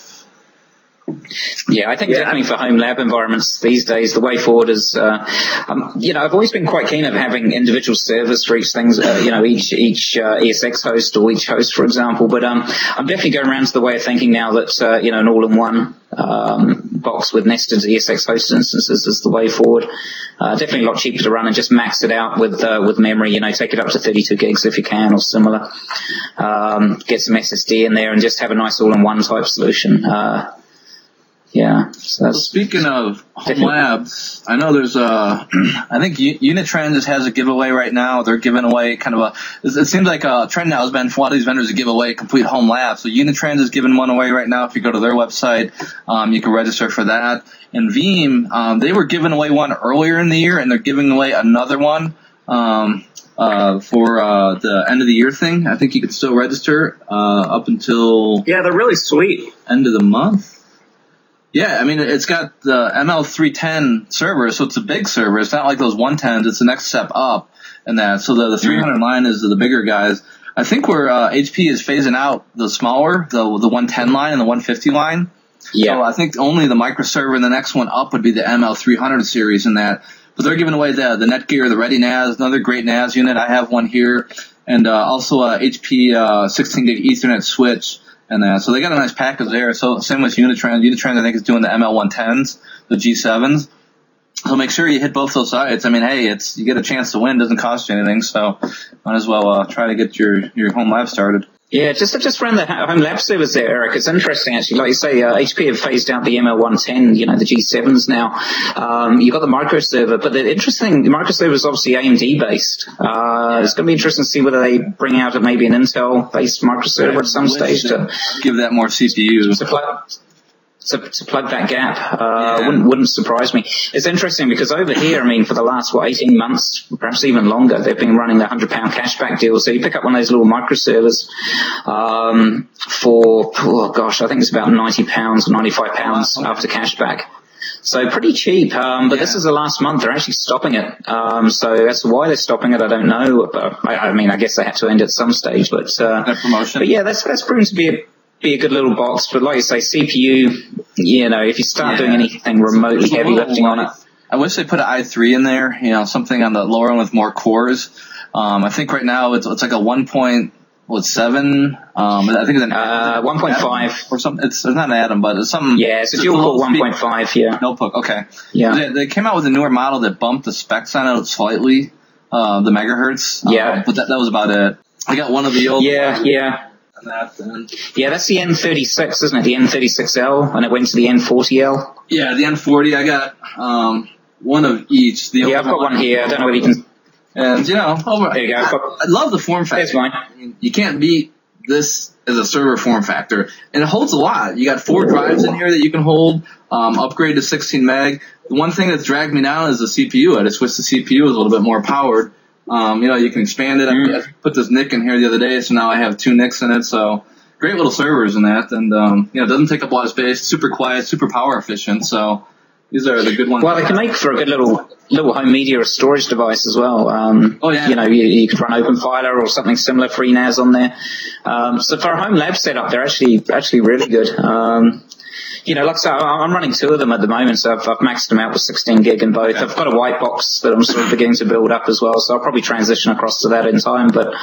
Yeah, I think yeah. definitely for home lab environments these days, the way forward is, uh, um, you know, I've always been quite keen of having individual servers for each things, uh, you know, each each uh, ESX host or each host, for example. But um, I'm definitely going around to the way of thinking now that uh, you know an all-in-one um, box with nested ESX host instances is the way forward. Uh, definitely a lot cheaper to run and just max it out with uh, with memory. You know, take it up to 32 gigs if you can or similar. Um, get some SSD in there and just have a nice all-in-one type solution. Yeah. So speaking of home labs, I know there's a, I think Unitrends has a giveaway right now. They're giving away kind of a, it seems like a trend now has been for a lot of these vendors to give away complete home lab. So Unitrends is giving one away right now. If you go to their website, um, you can register for that. And Veeam, um, they were giving away one earlier in the year and they're giving away another one. Um, uh, for uh, the end of the year thing. I think you can still register uh, up until yeah, they're really sweet. End of the month. Yeah, I mean, it's got the ML310 server, so it's a big server. It's not like those 110s. It's the next step up and that. So the, the 300 line is the bigger guys. I think where uh, HP is phasing out the smaller, the the 110 line and the 150 line. Yeah. So I think only the microserver and the next one up would be the ML300 series in that. But they're giving away the the Netgear, the Ready NAS, another great NAS unit. I have one here, and uh, also a HP uh, 16 gig Ethernet switch and uh, so they got a nice package there. So same with Unitrends. Unitrends I think is doing the ML110s, the G7s. So make sure you hit both those sides. I mean, hey, it's you get a chance to win. Doesn't cost you anything. So might as well uh, try to get your your home lab started. Yeah, just just around the home lab servers there, Eric. It's interesting actually. Like you say, uh, HP have phased out the ML110, you know, the G7s now. Um, you've got the microserver, but the interesting, the microserver is obviously AMD based. Uh, it's going to be interesting to see whether they bring out a, maybe an Intel based microserver at some stage to give that more CPU. Supply, to, to plug that gap. Uh, yeah. wouldn't, wouldn't surprise me. It's interesting because over here, I mean, for the last, what, 18 months, perhaps even longer, they've been running the £100 cashback deal. So you pick up one of those little microservers, um, for, oh gosh, I think it's about £90 or £95 after cashback. So pretty cheap, um, but yeah. this is the last month. They're actually stopping it. Um, so that's why they're stopping it. I don't know. I, I, mean, I guess they had to end at some stage, but, uh, promotion. but yeah, that's, that's proven to be a be a good little box, but like you say, CPU, you know, if you start yeah. doing anything remotely heavy lifting on it. I wish they put an i3 in there, you know, something on the lower end with more cores. Um, I think right now it's, it's like a 1. Point, What seven? Um, I think it's an uh, one point five or something. It's, it's not an atom, but it's something. Yeah, it's a dual core one point five. Yeah, notebook. Okay. Yeah, they, they, came out with a newer model that bumped the specs on it slightly, uh, the megahertz. Yeah, uh, but that that was about it. I got one of the old. Yeah, yeah. That. Yeah, that's the N36, isn't it? The N36L, and it went to the N40L. yeah, the N40, I got um, one of each. The Yeah, I've got one here. I don't know whether you can. And you know, over, There you go. I, I love the form factor. There's mine. I mean, you can't beat this as a server form factor, and it holds a lot. You got four drives in here that you can hold. Um, upgrade to 16 meg. The one thing that's dragged me down is the CPU. I just wish the CPU was a little bit more powered. Um, you know, you can expand it. I, Mm. I put this NIC in here the other day, so now I have two NICs in it. So great little servers in that, and um, you know, it doesn't take up a lot of space. Super quiet, super power efficient. So these are the good ones. Well, they can make for a good little little home media or storage device as well. Um, Oh, yeah. You know, you, you could run OpenFiler or something similar, FreeNAS on there. Um, so for a home lab setup, they're actually actually really good. Um, you know, like I I- I'm running two of them at the moment, so I've, I've maxed them out with 16 gig in both. I've got a white box that I'm sort of beginning to build up as well, so I'll probably transition across to that in time. But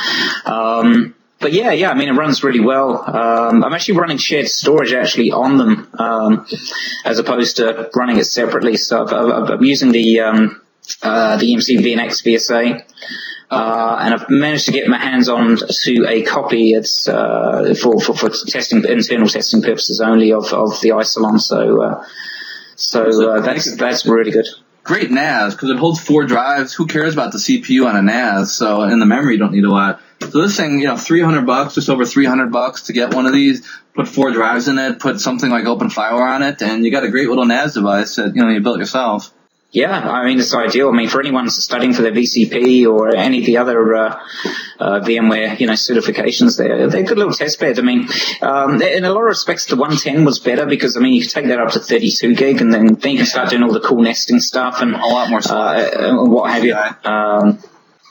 um, but yeah, yeah, I mean, it runs really well. Um, I'm actually running shared storage actually on them, um, as opposed to running it separately. So I've, I'm using the, um, uh, the EMC VNX VSA. Uh, and I've managed to get my hands on to a copy. It's uh, for, for for testing internal testing purposes only of, of the Isilon. So uh, so uh, that's that's really good. great NAS because it holds four drives. Who cares about the CPU on a NAS? So and the memory you don't need a lot. So this thing, you know, 300 bucks, just over 300 bucks to get one of these. Put four drives in it. Put something like OpenFiler on it, and you got a great little NAS device that you know you built yourself. Yeah, I mean it's ideal. I mean for anyone studying for their VCP or any of the other uh, uh, VMware, you know, certifications, they're they're good little test beds. I mean, um, in a lot of respects, the 110 was better because I mean you can take that up to 32 gig, and then then you can start doing all the cool nesting stuff and A lot more uh, what have you. Um,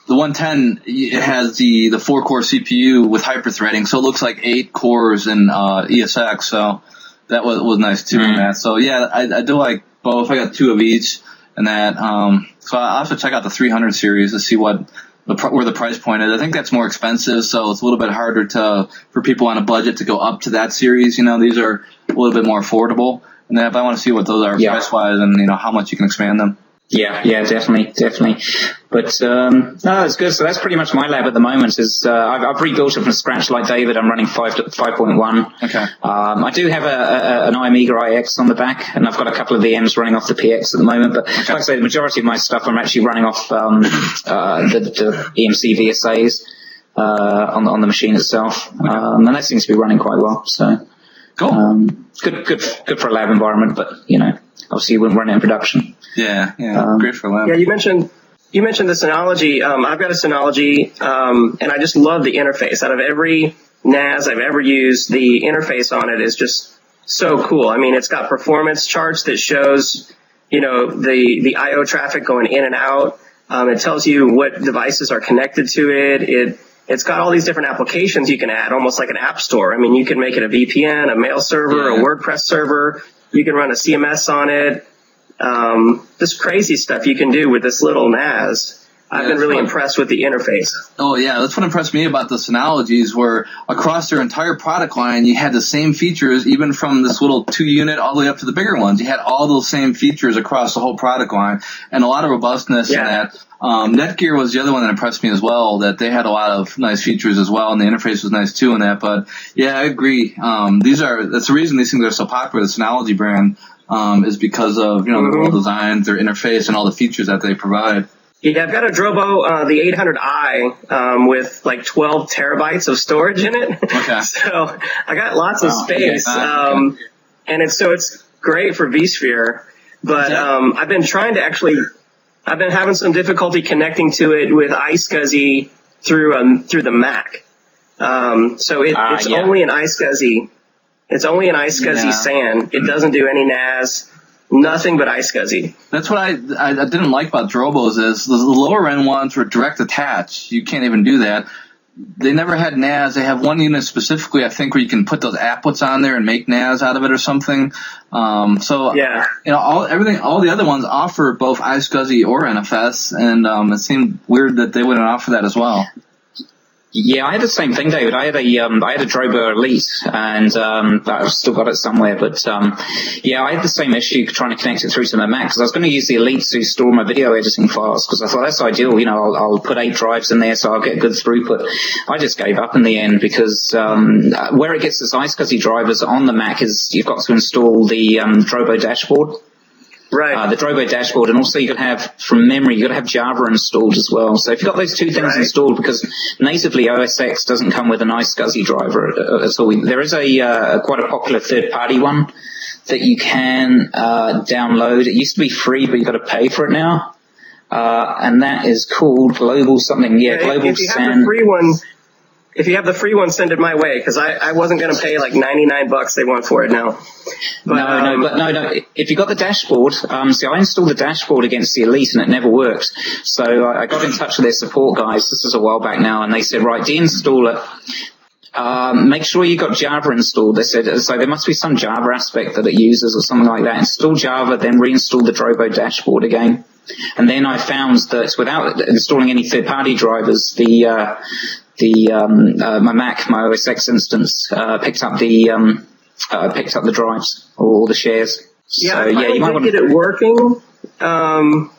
The 110 has the the four core CPU with hyperthreading, so it looks like eight cores in uh, ESX. So that was was nice too. in Mm. that. So yeah, I, I do like both. I got two of each, and that. Um, so I will have to check out the 300 series to see what the where the price point is. I think that's more expensive, so it's a little bit harder to for people on a budget to go up to that series. You know, these are a little bit more affordable. And then if I want to see what those are Yeah. price wise, and you know how much you can expand them. Yeah, yeah, definitely, definitely. But um, no, it's good. So that's pretty much my lab at the moment. Is uh, I've, I've rebuilt it from scratch, like David. I'm running five five point one. Okay. Um, I do have a, a, an iOmega IX on the back, and I've got a couple of VMs running off the PX at the moment. But like I say, the majority of my stuff I'm actually running off um, uh, the, the EMC VSAs uh, on the, on the machine itself, um, and that seems to be running quite well. So Cool. Good, good, good for a lab environment. But you know, obviously you wouldn't run it in production. yeah, yeah, um, great for lab. Yeah, you mentioned you mentioned the Synology. Um, I've got a Synology, um, and I just love the interface. Out of every NAS I've ever used, the interface on it is just so cool. I mean, it's got performance charts that shows, you know, the the I/O traffic going in and out. Um, it tells you what devices are connected to it. It it's got all these different applications you can add, almost like an app store. I mean, you can make it a VPN, a mail server, Yeah. a WordPress server. You can run a CMS on it um, this crazy stuff you can do with this little NAS. I've Yeah, been really fun. impressed with the interface. Oh yeah, that's what impressed me about the Synologies where across their entire product line you had the same features even from this little two unit all the way up to the bigger ones. You had all those same features across the whole product line and a lot of robustness in that. Um, Netgear was the other one that impressed me as well, that they had a lot of nice features as well, and the interface was nice too in that. But yeah, I agree. Um, these are, that's the reason these things are so popular, the Synology brand, um, is because of, you know, their Mhm. well design, their interface, and all the features that they provide. Yeah, I've got a Drobo, uh, the 800i, um, with like 12 terabytes of storage in it. Okay. so I got lots of Wow, okay. space. Uh, Um, and it's, so it's great for vSphere, but, Okay. um, I've been trying to actually, I've been having some difficulty connecting to it with iSCSI through, um, through the Mac. Um, so it, Ah, it's yeah. only an iSCSI. It's only an iSCSI Yeah. SAN. It doesn't do any NAS, nothing but iSCSI. That's what I, I I didn't like about Drobos is the lower end ones were direct attach. You can't even do that. They never had NAS. They have one unit specifically, I think, where you can put those applets on there and make NAS out of it or something. Um, so Yeah. you know, all everything, all the other ones offer both iSCSI or NFS, and um, it seemed weird that they wouldn't offer that as well. Yeah, I had the same thing, David. I had a um, I had a Drobo Elite, and um, I've still got it somewhere. But um, yeah, I had the same issue trying to connect it through to my Mac because I was going to use the Elite to store my video editing files because I thought that's ideal. You know, I'll, I'll, put eight drives in there, so I'll get good throughput. I just gave up in the end because um, where it gets its iSCSI drivers on the Mac is you've got to install the um, Drobo dashboard. Right. Uh, the Drobo dashboard, and also you got to have from memory, you got to have Java installed as well. So if you've got those two things right. installed, because natively OS X doesn't come with a nice iSCSI driver at all. There is a uh, quite a popular third-party one that you can uh, download. It used to be free, but you've got to pay for it now. Uh, and that is called Global something. Yeah, Global if you have the free one, if you have the free one, send it my way because I, I wasn't going to pay like 99 bucks they want for it now. But, no, um, no, but no, no. If you got the dashboard, um, see, I installed the dashboard against the Elite and it never worked. So I, I got in touch with their support guys. This was a while back now, and they said, right, deinstall it. Um, make sure you got Java installed. They said so. There must be some Java aspect that it uses or something like that. Install Java, then reinstall the Drobo dashboard again. And then I found that without installing any third-party drivers, the uh, the um, uh, my Mac, my OS X instance, uh, picked up the um, uh, picked up the drives or the shares. Yeah, so, yeah, you might want to get it working, um,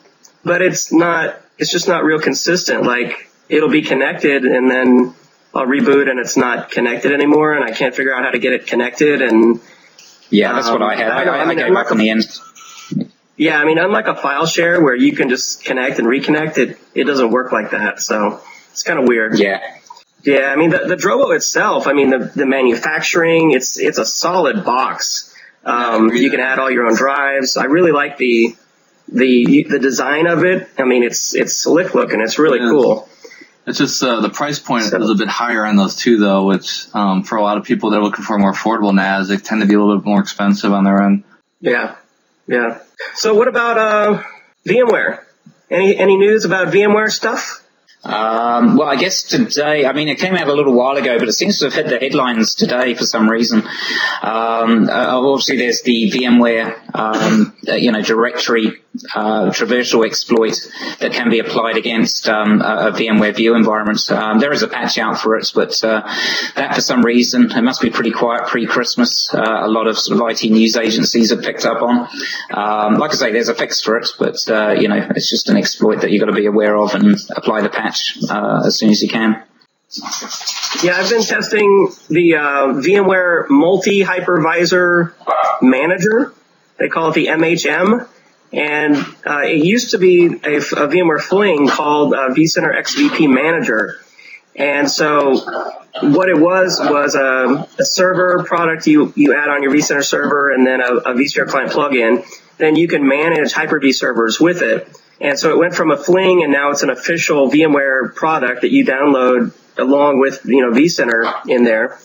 but it's not. It's just not real consistent. Like it'll be connected, and then I'll reboot, and it's not connected anymore, and I can't figure out how to get it connected. And yeah, that's what I had. I, I, I, I gave up on the end. Yeah, I mean, unlike a file share where you can just connect and reconnect, it it doesn't work like that. So it's kind of weird. Yeah. Yeah, I mean the, the Drobo itself. I mean the the manufacturing. It's it's a solid box. Um, you can add all your own drives. I really like the the the design of it. I mean it's it's slick looking. It's really yeah. cool. It's just uh, the price point so, is a bit higher on those two, though, which um, for a lot of people that are looking for more affordable NAS, they tend to be a little bit more expensive on their end. Yeah, yeah. So what about uh, VMware? Any any news about VMware stuff? Um, well, I guess today, I mean, it came out a little while ago, but it seems to have hit the headlines today for some reason. Um, uh, obviously, there's the VMware, um, uh, you know, directory uh, traversal exploit that can be applied against um, a, a, VMware view environment. Um, there is a patch out for it, but uh, that for some reason it must be pretty quiet pre-Christmas. Uh, a lot of sort of IT news agencies have picked up on. Um, like I say, there's a fix for it, but uh, you know it's just an exploit that you've got to be aware of and apply the patch uh, as soon as you can. Yeah, I've been testing the uh, VMware Multi Hypervisor Manager. They call it the MHM and uh, it used to be a, a VMware Fling called uh, vCenter XVP Manager. And so what it was was a, a, server product you, you add on your vCenter server and then a, a vSphere client plugin. Then you can manage Hyper-V servers with it. And so it went from a Fling and now it's an official VMware product that you download along with, you know, vCenter in there.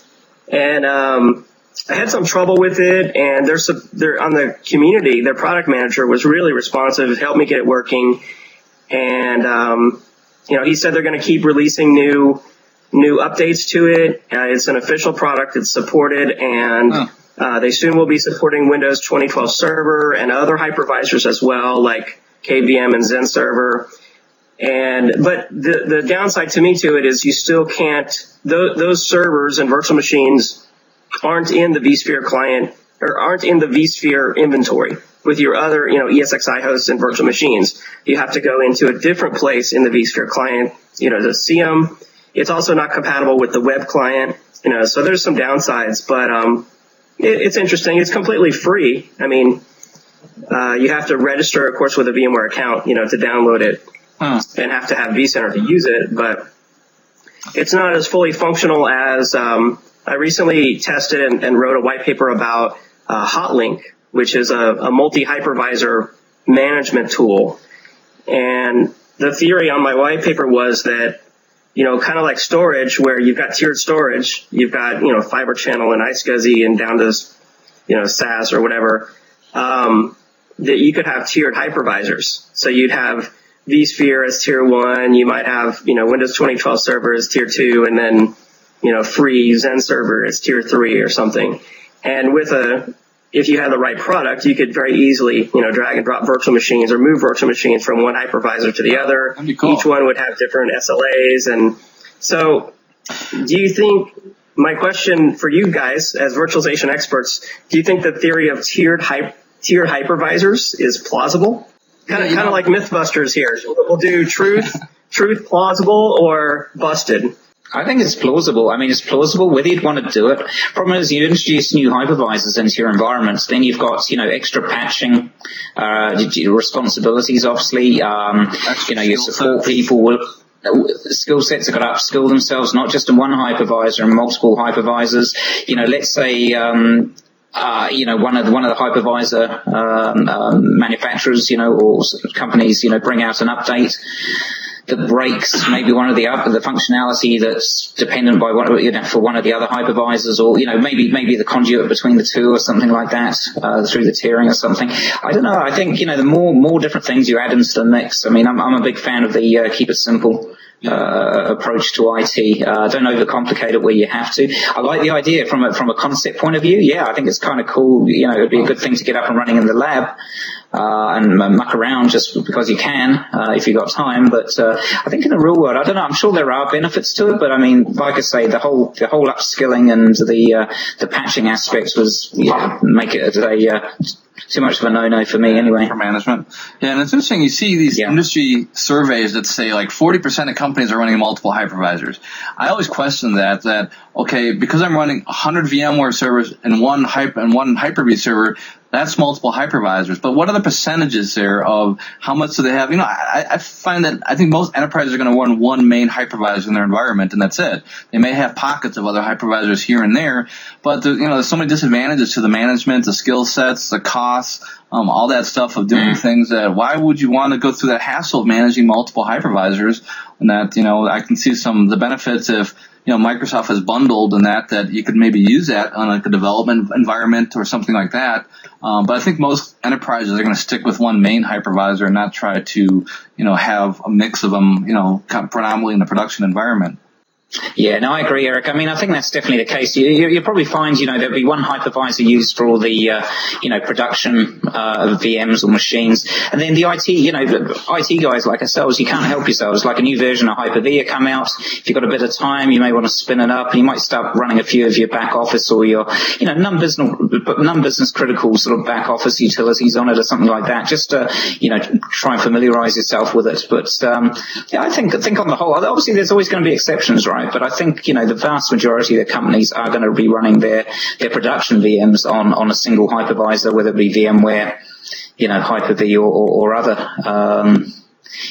And, um, I had some trouble with it, and there's they're on the community. Their product manager was really responsive, helped me get it working, and um, you know he said they're going to keep releasing new new updates to it. Uh, it's an official product; it's supported, and oh. uh, they soon will be supporting Windows 2012 Server and other hypervisors as well, like KVM and Xen Server. And but the the downside to me to it is you still can't th- those servers and virtual machines aren't in the vSphere client or aren't in the vSphere inventory with your other, you know, ESXi hosts and virtual machines. You have to go into a different place in the vSphere client, you know, to see them. It's also not compatible with the web client, you know, so there's some downsides, but, um, it, it's interesting. It's completely free. I mean, uh, you have to register, of course, with a VMware account, you know, to download it huh. and have to have vCenter to use it, but it's not as fully functional as, um, I recently tested and, and wrote a white paper about uh, Hotlink, which is a, a multi-hypervisor management tool. And the theory on my white paper was that, you know, kind of like storage where you've got tiered storage, you've got, you know, fiber channel and iSCSI and down to, you know, SAS or whatever, um, that you could have tiered hypervisors. So you'd have vSphere as tier one, you might have, you know, Windows 2012 server as tier two, and then you know, free Xen server is tier three or something. And with a, if you had the right product, you could very easily, you know, drag and drop virtual machines or move virtual machines from one hypervisor to the other. Cool. Each one would have different SLAs. And so Do you think my question for you guys as virtualization experts, do you think the theory of tiered hy- tiered hypervisors is plausible? Kind of, kind of like MythBusters here. We'll do truth, truth plausible or busted. I think it's plausible. I mean, it's plausible whether you'd want to do it. Problem is, you introduce new hypervisors into your environments, then you've got, you know, extra patching, uh, responsibilities, obviously. Um, you know, your support people will, skill sets have got to upskill themselves, not just in one hypervisor and multiple hypervisors. You know, let's say, um, uh, you know, one of the, one of the hypervisor um, um, manufacturers, you know, or companies, you know, bring out an update that breaks maybe one of the other, the functionality that's dependent by one, you know, for one of the other hypervisors or, you know, maybe, maybe the conduit between the two or something like that, uh, through the tiering or something. I don't know. I think, you know, the more, more different things you add into the mix. I mean, I'm, I'm a big fan of the, uh, keep it simple uh, approach to IT. Uh, don't overcomplicate it where you have to. I like the idea from a, from a concept point of view. Yeah, I think it's kind of cool. You know, it'd be a good thing to get up and running in the lab. Uh, and muck around just because you can, uh, if you've got time. But uh, I think in the real world, I don't know. I'm sure there are benefits to it, but I mean, like I say, the whole the whole upskilling and the uh, the patching aspects was yeah, make it a too much of a no-no for me anyway. For management. Yeah, and it's interesting. You see these yeah. industry surveys that say like 40% of companies are running multiple hypervisors. I always question that, that, okay, because I'm running 100 VMware servers and one hyper, and one Hyper-V server, that's multiple hypervisors. But what are the percentages there of how much do they have? You know, I, I find that I think most enterprises are going to run one main hypervisor in their environment, and that's it. They may have pockets of other hypervisors here and there, but the, you know, there's so many disadvantages to the management, the skill sets, the costs, um, all that stuff of doing mm-hmm. things that why would you want to go through that hassle of managing multiple hypervisors? And that you know, I can see some of the benefits if you know, Microsoft has bundled and that, that you could maybe use that on like a development environment or something like that. Um, but I think most enterprises are going to stick with one main hypervisor and not try to, you know, have a mix of them, you know, predominantly in the production environment. Yeah, no, I agree, Eric. I mean, I think that's definitely the case. You, will probably find, you know, there'll be one hypervisor used for all the, uh, you know, production uh, of VMs or machines, and then the IT, you know, IT guys like ourselves, you can't help yourselves. Like a new version of Hyper-V come out, if you've got a bit of time, you may want to spin it up, and you might start running a few of your back office or your, you know, non-business, non-business critical sort of back office utilities on it or something like that, just to, you know, try and familiarize yourself with it. But um, yeah, I think think on the whole, obviously there's always going to be exceptions, right? Right? But I think, you know, the vast majority of the companies are going to be running their, their production VMs on, on a single hypervisor, whether it be VMware, you know, Hyper-V or, or, or other. Um,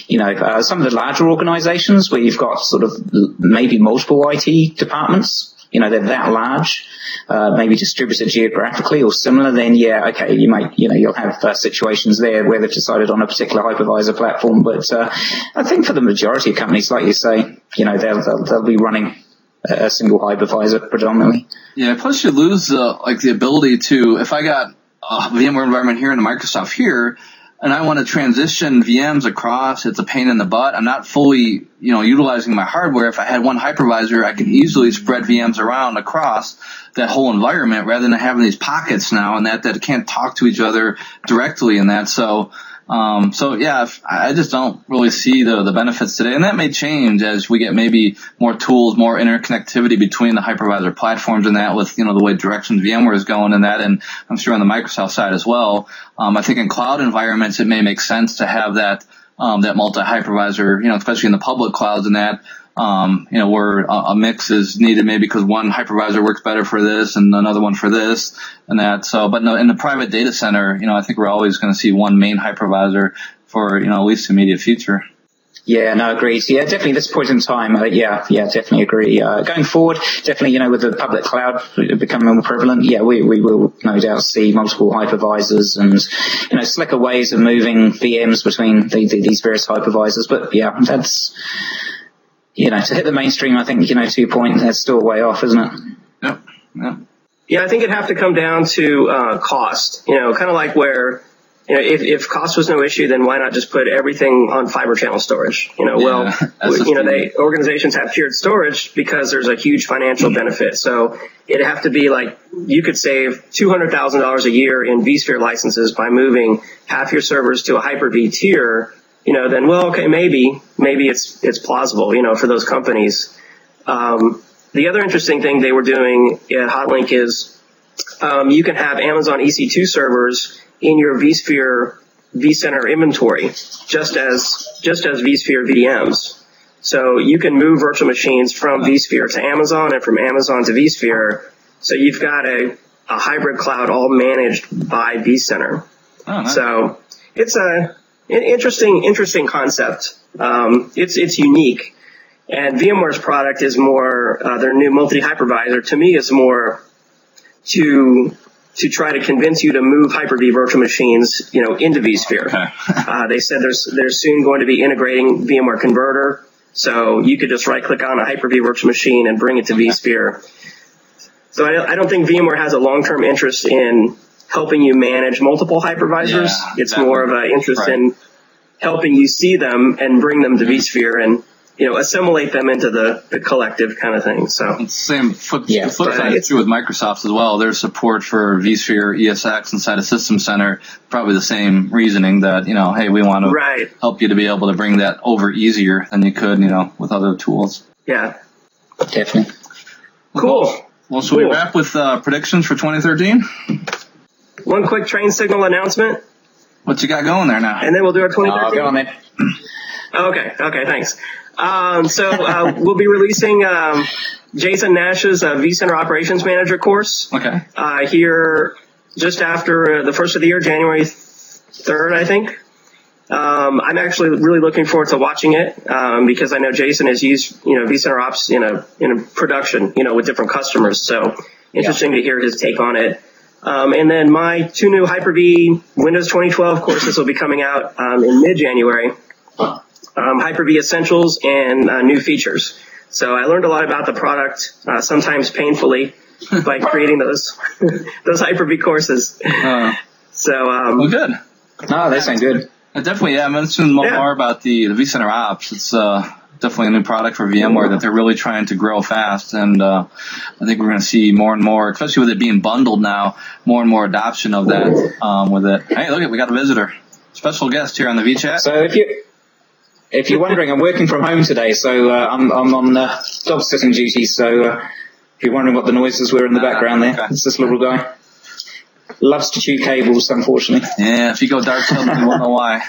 you know, uh, some of the larger organizations where you've got sort of maybe multiple IT departments, you know, they're that large, uh, maybe distributed geographically or similar, then yeah, okay, you might, you know, you'll have uh, situations there where they've decided on a particular hypervisor platform. But uh, I think for the majority of companies, like you say, you know, they'll, they'll, they'll be running a single hypervisor predominantly. Yeah, plus you lose uh, like the ability to, if I got a VMware environment here and a Microsoft here, and I want to transition VMs across, it's a pain in the butt. I'm not fully, you know, utilizing my hardware. If I had one hypervisor, I can easily spread VMs around across that whole environment rather than having these pockets now and that, that can't talk to each other directly in that. So, um, so yeah, I just don't really see the, the benefits today. And that may change as we get maybe more tools, more interconnectivity between the hypervisor platforms and that with, you know, the way directions VMware is going and that. And I'm sure on the Microsoft side as well. Um, I think in cloud environments, it may make sense to have that, um, that multi-hypervisor, you know, especially in the public clouds and that, um, you know, where a, a, mix is needed maybe because one hypervisor works better for this and another one for this and that. So, but no, in the private data center, you know, I think we're always going to see one main hypervisor for, you know, at least immediate future. Yeah, no, agreed. Yeah, definitely this point in time, uh, yeah, yeah, definitely agree. Uh, going forward, definitely, you know, with the public cloud becoming more prevalent, yeah, we, we will no doubt see multiple hypervisors and, you know, slicker ways of moving VMs between the, the, these various hypervisors. But yeah, that's, you know, to hit the mainstream, I think, you know, two point, that's still way off, isn't it? Yep. Yep. Yeah, I think it'd have to come down to uh, cost. You know, kind of like where, you know, if, if cost was no issue, then why not just put everything on fiber channel storage? You know, yeah, well, you know, they organizations have tiered storage because there's a huge financial benefit. So it'd have to be like you could save two hundred thousand dollars a year in vSphere licenses by moving half your servers to a Hyper-V tier you know, then well, okay, maybe maybe it's it's plausible, you know, for those companies. Um, the other interesting thing they were doing at Hotlink is um, you can have Amazon EC2 servers in your vSphere vCenter inventory, just as just as vSphere VMs. So you can move virtual machines from vSphere to Amazon and from Amazon to vSphere. So you've got a, a hybrid cloud all managed by vCenter. Oh, nice. So it's a interesting interesting concept. Um, it's it's unique. And VMware's product is more, uh, their new multi-hypervisor to me is more to, to try to convince you to move Hyper-V virtual machines, you know, into vSphere. Okay. uh, they said there's, they're soon going to be integrating VMware Converter. So you could just right click on a Hyper-V virtual machine and bring it to okay. vSphere. So I, I don't think VMware has a long-term interest in helping you manage multiple hypervisors. Yeah, it's more of an interest right. in helping you see them and bring them to vSphere and you know, assimilate them into the, the collective kind of thing. So it's the same flip, yeah, the flip side is true with Microsoft as well. Their support for vSphere ESX inside a System Center, probably the same reasoning that, you know, hey, we want to right. help you to be able to bring that over easier than you could, you know, with other tools. Yeah. Definitely. Cool. Well, should cool. we wrap with uh, predictions for 2013? One quick TrainSignal announcement. What you got going there now? And then we'll do our 2013. Oh, go on then. Okay, okay, thanks. Um, so uh, we'll be releasing um, Jason Nash's uh, vCenter Operations Manager course. Okay. Uh, here just after uh, the first of the year, January third, I think. Um, I'm actually really looking forward to watching it um, because I know Jason has used you know vCenter Ops in a in a production you know with different customers. So interesting yeah. to hear his take on it. Um, and then my two new Hyper-V Windows 2012 courses will be coming out um, in mid-January um, Hyper-V Essentials and uh, new features. So I learned a lot about the product, uh, sometimes painfully, by creating those those Hyper-V courses. Uh, so um, well, good. No, they sound good. Uh, definitely, yeah. I mentioned more, yeah. more about the the vCenter Ops. It's uh, definitely a new product for VMware that they're really trying to grow fast, and uh, I think we're going to see more and more, especially with it being bundled now, more and more adoption of that um, with it. Hey, look, we got a visitor, special guest here on the VChat. So if you if you're wondering, I'm working from home today, so uh, I'm, I'm on uh, dog sitting duty. So uh, if you're wondering what the noises were in the background there, okay. it's this little guy. Loves to chew cables, unfortunately. Yeah, if you go dark you won't know why.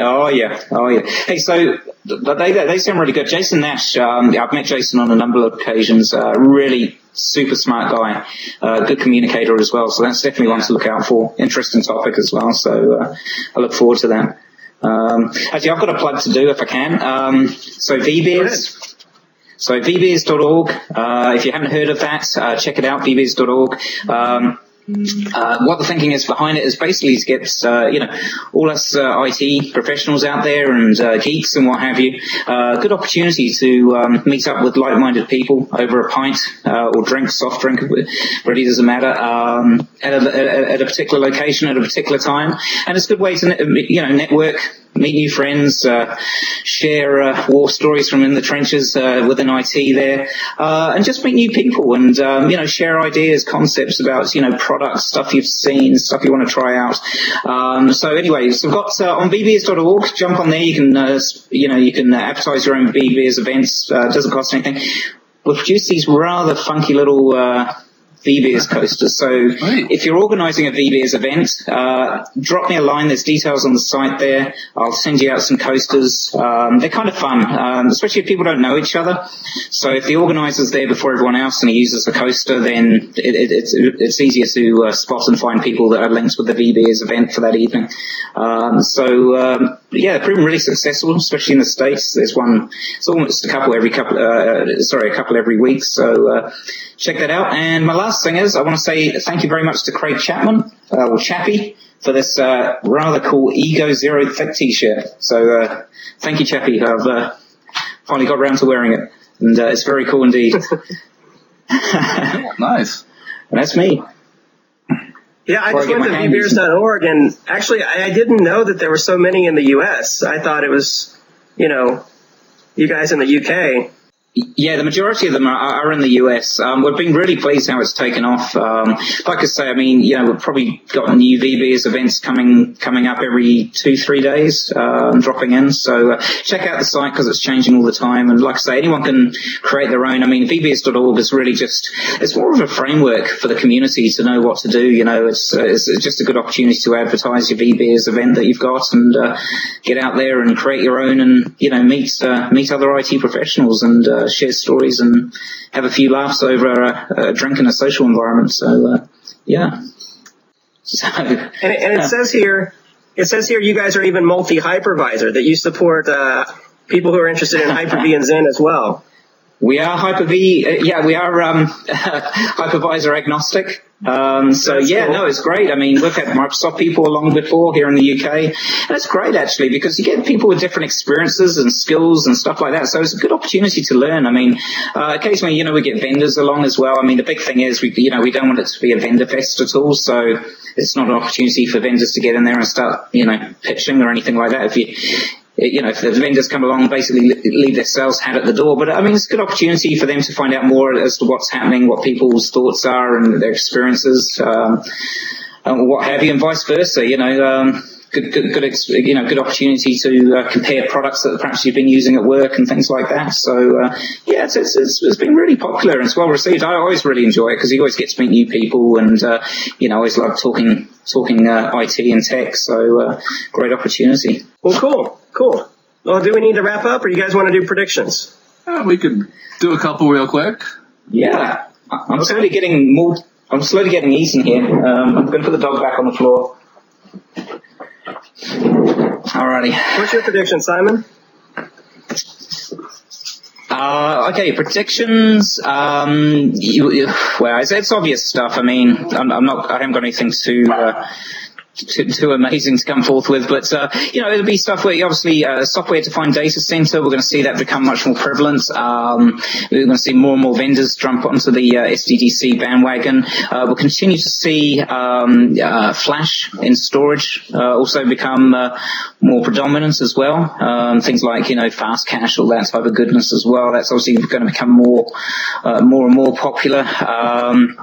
Oh yeah, oh yeah. Hey, so they they sound really good. Jason Nash, um, I've met Jason on a number of occasions. Uh, really super smart guy, uh, good communicator as well. So that's definitely one to look out for. Interesting topic as well. So uh, I look forward to that. Um, actually, I've got a plug to do if I can. Um, so VBeers. So vbeers.org. Uh, if you haven't heard of that, uh, check it out. vbeers.org. Um, uh, what the thinking is behind it is basically to get uh, you know all us uh, IT professionals out there and uh, geeks and what have you uh, good opportunity to um, meet up with like-minded people over a pint uh, or drink soft drink really doesn't matter um, at, a, at a particular location at a particular time. And it's a good way to you know network meet new friends, uh, share uh, war stories from in the trenches uh, within IT there, uh, and just meet new people and um, you know share ideas, concepts about you know products, stuff you've seen, stuff you want to try out. Um, so anyway, so we've got uh, on vbeers.org. Jump on there. You can uh, you know you can advertise your own vbeers events. it doesn't cost anything. We've produced these rather funky little VBeers coasters. So right. if you're organising a VBeers event, uh, drop me a line. There's details on the site there. I'll send you out some coasters. Um, they're kind of fun, um, especially if people don't know each other. So if the organiser's there before everyone else and he uses a coaster, then it, it, it's, it's easier to uh, spot and find people that are linked with the VBeers event for that evening. Um, so um, yeah, they're proven really successful, especially in the states. There's one. It's almost a couple every couple. Uh, sorry, a couple every week. So uh, check that out. And my last thing is, I want to say thank you very much to Craig Chapman, uh, or Chappie, for this uh, rather cool Eager Zero Thick T-shirt. So uh, thank you, Chappie. I've uh, finally got around to wearing it, and uh, it's very cool indeed. nice. And that's me. Yeah, I just went to vbeers.org and actually I, I didn't know that there were so many in the U.S. I thought it was, you know, you guys in the UK. Yeah, the majority of them are, are in the US. Um, we've been really pleased how it's taken off. Um, like I say, I mean, you know, we've probably got new VBeers events coming coming up every two three days, um, dropping in. So uh, check out the site because it's changing all the time. And like I say, anyone can create their own. I mean, vbeers.org is really just it's more of a framework for the community to know what to do. You know, it's uh, it's just a good opportunity to advertise your VBS event that you've got and uh, get out there and create your own and you know meet uh, meet other IT professionals and uh, share stories and have a few laughs over a, a drink in a social environment. So, uh, yeah. So, and, it, and it says here, it says here you guys are even multi-hypervisor that you support uh, people who are interested in Hyper-V and Xen as well. We are Hyper-V, uh, yeah, we are um, hypervisor agnostic. Um, so yeah, cool. no, it's great. I mean, we've had Microsoft people along before here in the UK, and it's great actually because you get people with different experiences and skills and stuff like that. So it's a good opportunity to learn. I mean, uh, occasionally, you know, we get vendors along as well. I mean, the big thing is we, you know, we don't want it to be a vendor fest at all. So it's not an opportunity for vendors to get in there and start, you know, pitching or anything like that. If you, you know, if the vendors come along, basically leave their sales hat at the door. But I mean, it's a good opportunity for them to find out more as to what's happening, what people's thoughts are, and their experiences, um, and what have you, and vice versa. You know, um, good, good, good, you know, good opportunity to uh, compare products that perhaps you've been using at work and things like that. So, uh, yeah, it's, it's, it's been really popular and it's well received. I always really enjoy it because you always get to meet new people and, uh, you know, always love talking, talking, uh, IT and tech. So, uh, great opportunity. Well, cool. Cool. Well, do we need to wrap up, or you guys want to do predictions? Uh, we could do a couple real quick. Yeah, I'm okay. slowly getting more. I'm slowly getting easy here. Um, I'm going to put the dog back on the floor. Alrighty. What's your prediction, Simon? Uh, okay, predictions. Um, you, you, well, it's, it's, obvious stuff. I mean, I'm, I'm, not. I haven't got anything to. Uh, too, too amazing to come forth with. But, uh, you know, it'll be stuff where obviously uh, software defined data center, we're going to see that become much more prevalent. Um, we're going to see more and more vendors jump onto the uh, SDDC bandwagon. Uh, we'll continue to see um, uh, flash in storage uh, also become more predominant as well. Um, things like, you know, fast cache, all that type of goodness as well. That's obviously going to become more, more and more popular. Um,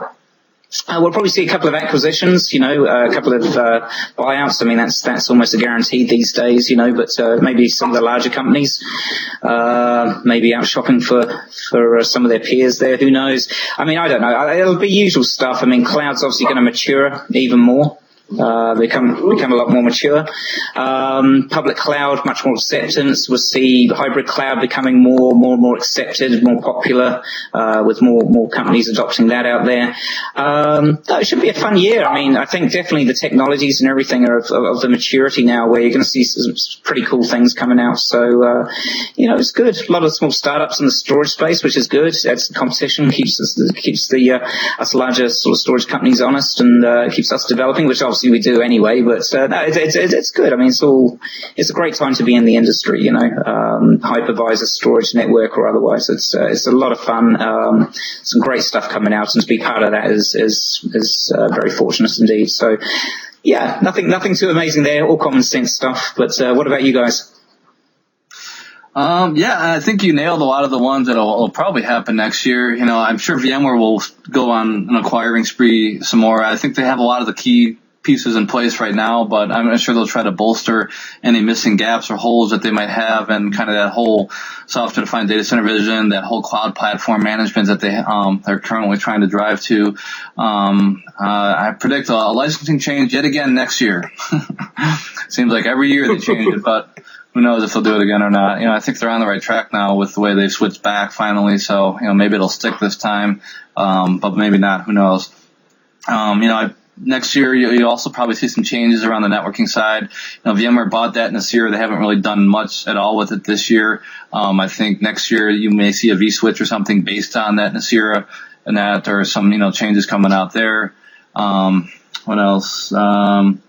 uh, we'll probably see a couple of acquisitions, you know, uh, a couple of uh, buyouts. I mean, that's that's almost a guarantee these days, you know. But uh, maybe some of the larger companies, uh, maybe out shopping for for uh, some of their peers there. Who knows? I mean, I don't know. It'll be usual stuff. I mean, cloud's obviously going to mature even more uh, become become a lot more mature. Um, public cloud, much more acceptance. We'll see hybrid cloud becoming more, more, and more accepted, more popular, uh, with more, more companies adopting that out there. Um, it should be a fun year. I mean, I think definitely the technologies and everything are of, of the maturity now, where you're going to see some pretty cool things coming out. So, uh, you know, it's good. A lot of small startups in the storage space, which is good. That's competition keeps us keeps the uh, us larger sort of storage companies honest and uh, keeps us developing, which obviously we do anyway. But uh, no, it's, it's, it's good. I mean, it's all it's a great time to be in the industry. You know, um, hypervisor storage network or otherwise. It's uh, it's a lot of fun. Um, some great stuff coming out, and to be part of that is is is uh, very fortunate indeed. So. Yeah, nothing, nothing too amazing there. All common sense stuff. But uh, what about you guys? Um, yeah, I think you nailed a lot of the ones that will probably happen next year. You know, I'm sure VMware will go on an acquiring spree some more. I think they have a lot of the key pieces in place right now, but I'm sure they'll try to bolster any missing gaps or holes that they might have and kind of that whole software defined data center vision, that whole cloud platform management that they, um, they're currently trying to drive to. Um, uh, I predict a licensing change yet again next year. Seems like every year they change it, but who knows if they'll do it again or not. You know, I think they're on the right track now with the way they've switched back finally. So, you know, maybe it'll stick this time. Um, but maybe not. Who knows? Um, you know, I next year you, you also probably see some changes around the networking side. You know, VMware bought that in this year. They haven't really done much at all with it this year. Um, I think next year you may see a vSwitch or something based on that Nicira and that, or some you know changes coming out there. Um, what else? Um,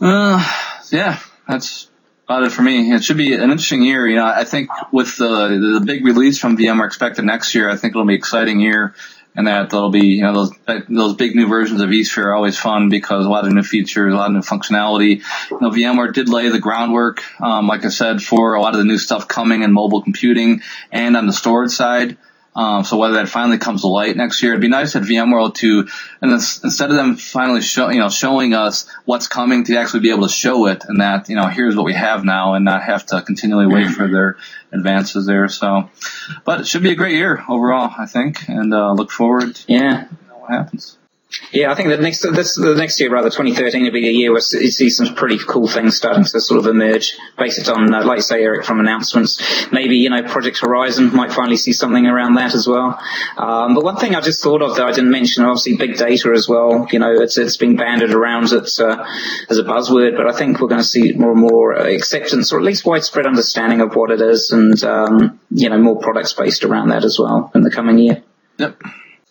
uh, yeah, that's about it for me. It should be an interesting year. You know, I think with the the big release from VMware expected next year, I think it'll be an exciting year and that there'll be you know those those big new versions of vSphere are always fun because a lot of new features, a lot of new functionality. You know, VMware did lay the groundwork, um, like I said, for a lot of the new stuff coming in mobile computing and on the storage side. Um, so whether that finally comes to light next year, it'd be nice at VMworld to, and instead of them finally show, you know, showing us what's coming to actually be able to show it and that, you know, here's what we have now and not have to continually wait for their advances there. So, but it should be a great year overall, I think, and, uh, look forward to yeah. what happens. Yeah, I think that next this the next year, rather 2013, will be a year where you see some pretty cool things starting to sort of emerge, based on, uh, like say, Eric, from announcements. Maybe you know, Project Horizon might finally see something around that as well. Um, but one thing I just thought of that I didn't mention, obviously, big data as well. You know, it's it's been banded around as, uh, as a buzzword, but I think we're going to see more and more acceptance, or at least widespread understanding of what it is, and um, you know, more products based around that as well in the coming year. Yep.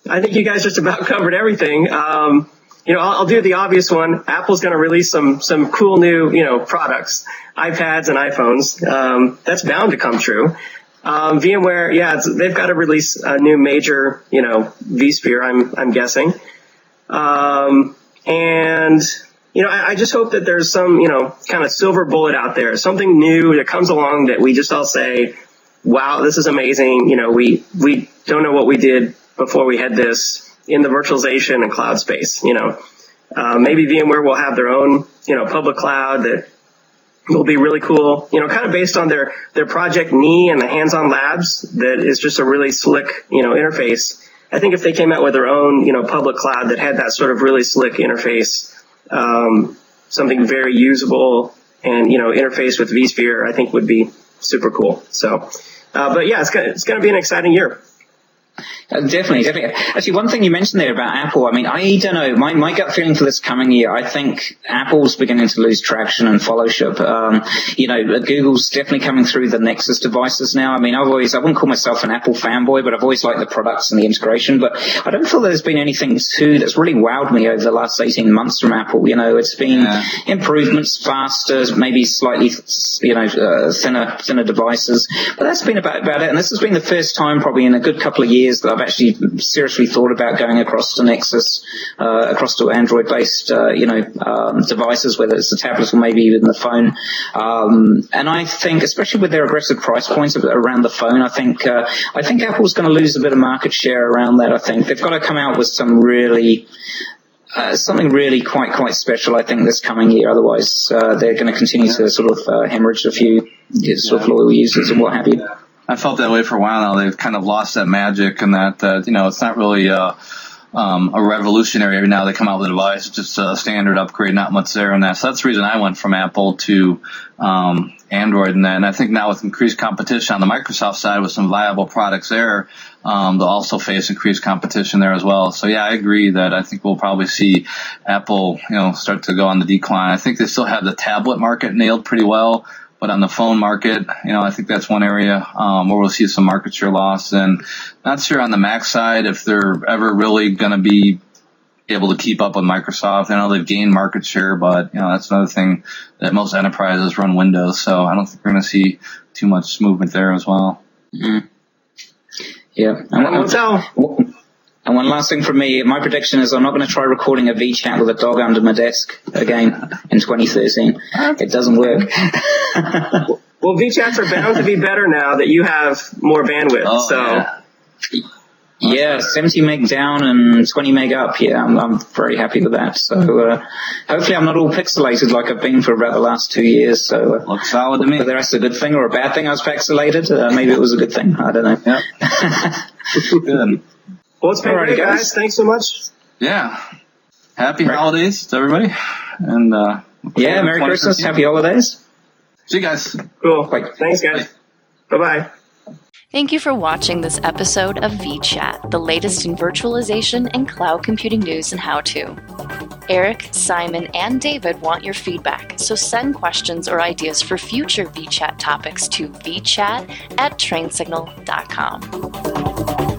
I think you guys just about covered everything. Um, you know, I'll, I'll, do the obvious one. Apple's going to release some some cool new you know products, iPads and iPhones. Um, that's bound to come true. Um, VMware, yeah, they've got to release a new major you know vSphere. I'm I'm guessing, um, and you know, I, I just hope that there's some you know kind of silver bullet out there, something new that comes along that we just all say, wow, this is amazing. You know, we we don't know what we did before we had this in the virtualization and cloud space. You know, uh, maybe VMware will have their own, you know, public cloud that will be really cool. You know, kind of based on their their project NEE and the hands-on labs that is just a really slick, you know, interface. I think if they came out with their own, you know, public cloud that had that sort of really slick interface, um, something very usable and you know, interface with vSphere, I think would be super cool. So, uh, but yeah, it's gonna, it's gonna be an exciting year. Uh, definitely, definitely. Actually, one thing you mentioned there about Apple, I mean, I don't know, my, my gut feeling for this coming year, I think Apple's beginning to lose traction and fellowship. Um, you know, Google's definitely coming through the Nexus devices now. I mean, I've always, I wouldn't call myself an Apple fanboy, but I've always liked the products and the integration, but I don't feel there's been anything too that's really wowed me over the last 18 months from Apple. You know, it's been yeah. improvements, faster, maybe slightly, you know, uh, thinner, thinner devices, but that's been about, about it. And this has been the first time probably in a good couple of years that I've actually seriously thought about going across to Nexus, uh, across to Android-based, uh, you know, um, devices, whether it's the tablets or maybe even the phone. Um, and I think, especially with their aggressive price points around the phone, I think uh, I think Apple's going to lose a bit of market share around that. I think they've got to come out with some really uh, something really quite quite special, I think, this coming year. Otherwise, uh, they're going to continue to sort of uh, hemorrhage a few sort of loyal users and what have you. I felt that way for a while now. They've kind of lost that magic and that, uh, you know, it's not really, uh, um, a revolutionary. Every now they come out with a device, it's just a standard upgrade, not much there on that. So that's the reason I went from Apple to, um, Android and that. And I think now with increased competition on the Microsoft side with some viable products there, um, they'll also face increased competition there as well. So yeah, I agree that I think we'll probably see Apple, you know, start to go on the decline. I think they still have the tablet market nailed pretty well. But on the phone market, you know, I think that's one area um, where we'll see some market share loss. And not sure on the Mac side if they're ever really going to be able to keep up with Microsoft. I know they've gained market share, but you know that's another thing that most enterprises run Windows, so I don't think we're going to see too much movement there as well. Mm-hmm. Yeah, and, and, and one last thing from me, my prediction is I'm not going to try recording a vChat with a dog under my desk again in 2013. It doesn't work. well, vChats are bound to be better now that you have more bandwidth. Oh, so. Yeah. Yeah, 70 meg down and 20 meg up. Yeah, I'm, I'm very happy with that. So uh, hopefully I'm not all pixelated like I've been for about the last two years. So uh, looks solid to me. Whether that's a good thing or a bad thing, I was pixelated. Uh, maybe it was a good thing. I don't know. Yeah. good. Well, it's been great, guys. guys. Thanks so much. Yeah. Happy right. holidays to everybody. And, uh, yeah, Merry Christmas. Happy holidays. See you guys. Cool. Bye. Thanks, guys. Bye bye. Thank you for watching this episode of vChat, the latest in virtualization and cloud computing news and how to. Eric, Simon, and David want your feedback, so send questions or ideas for future vChat topics to vchat at trainsignal.com.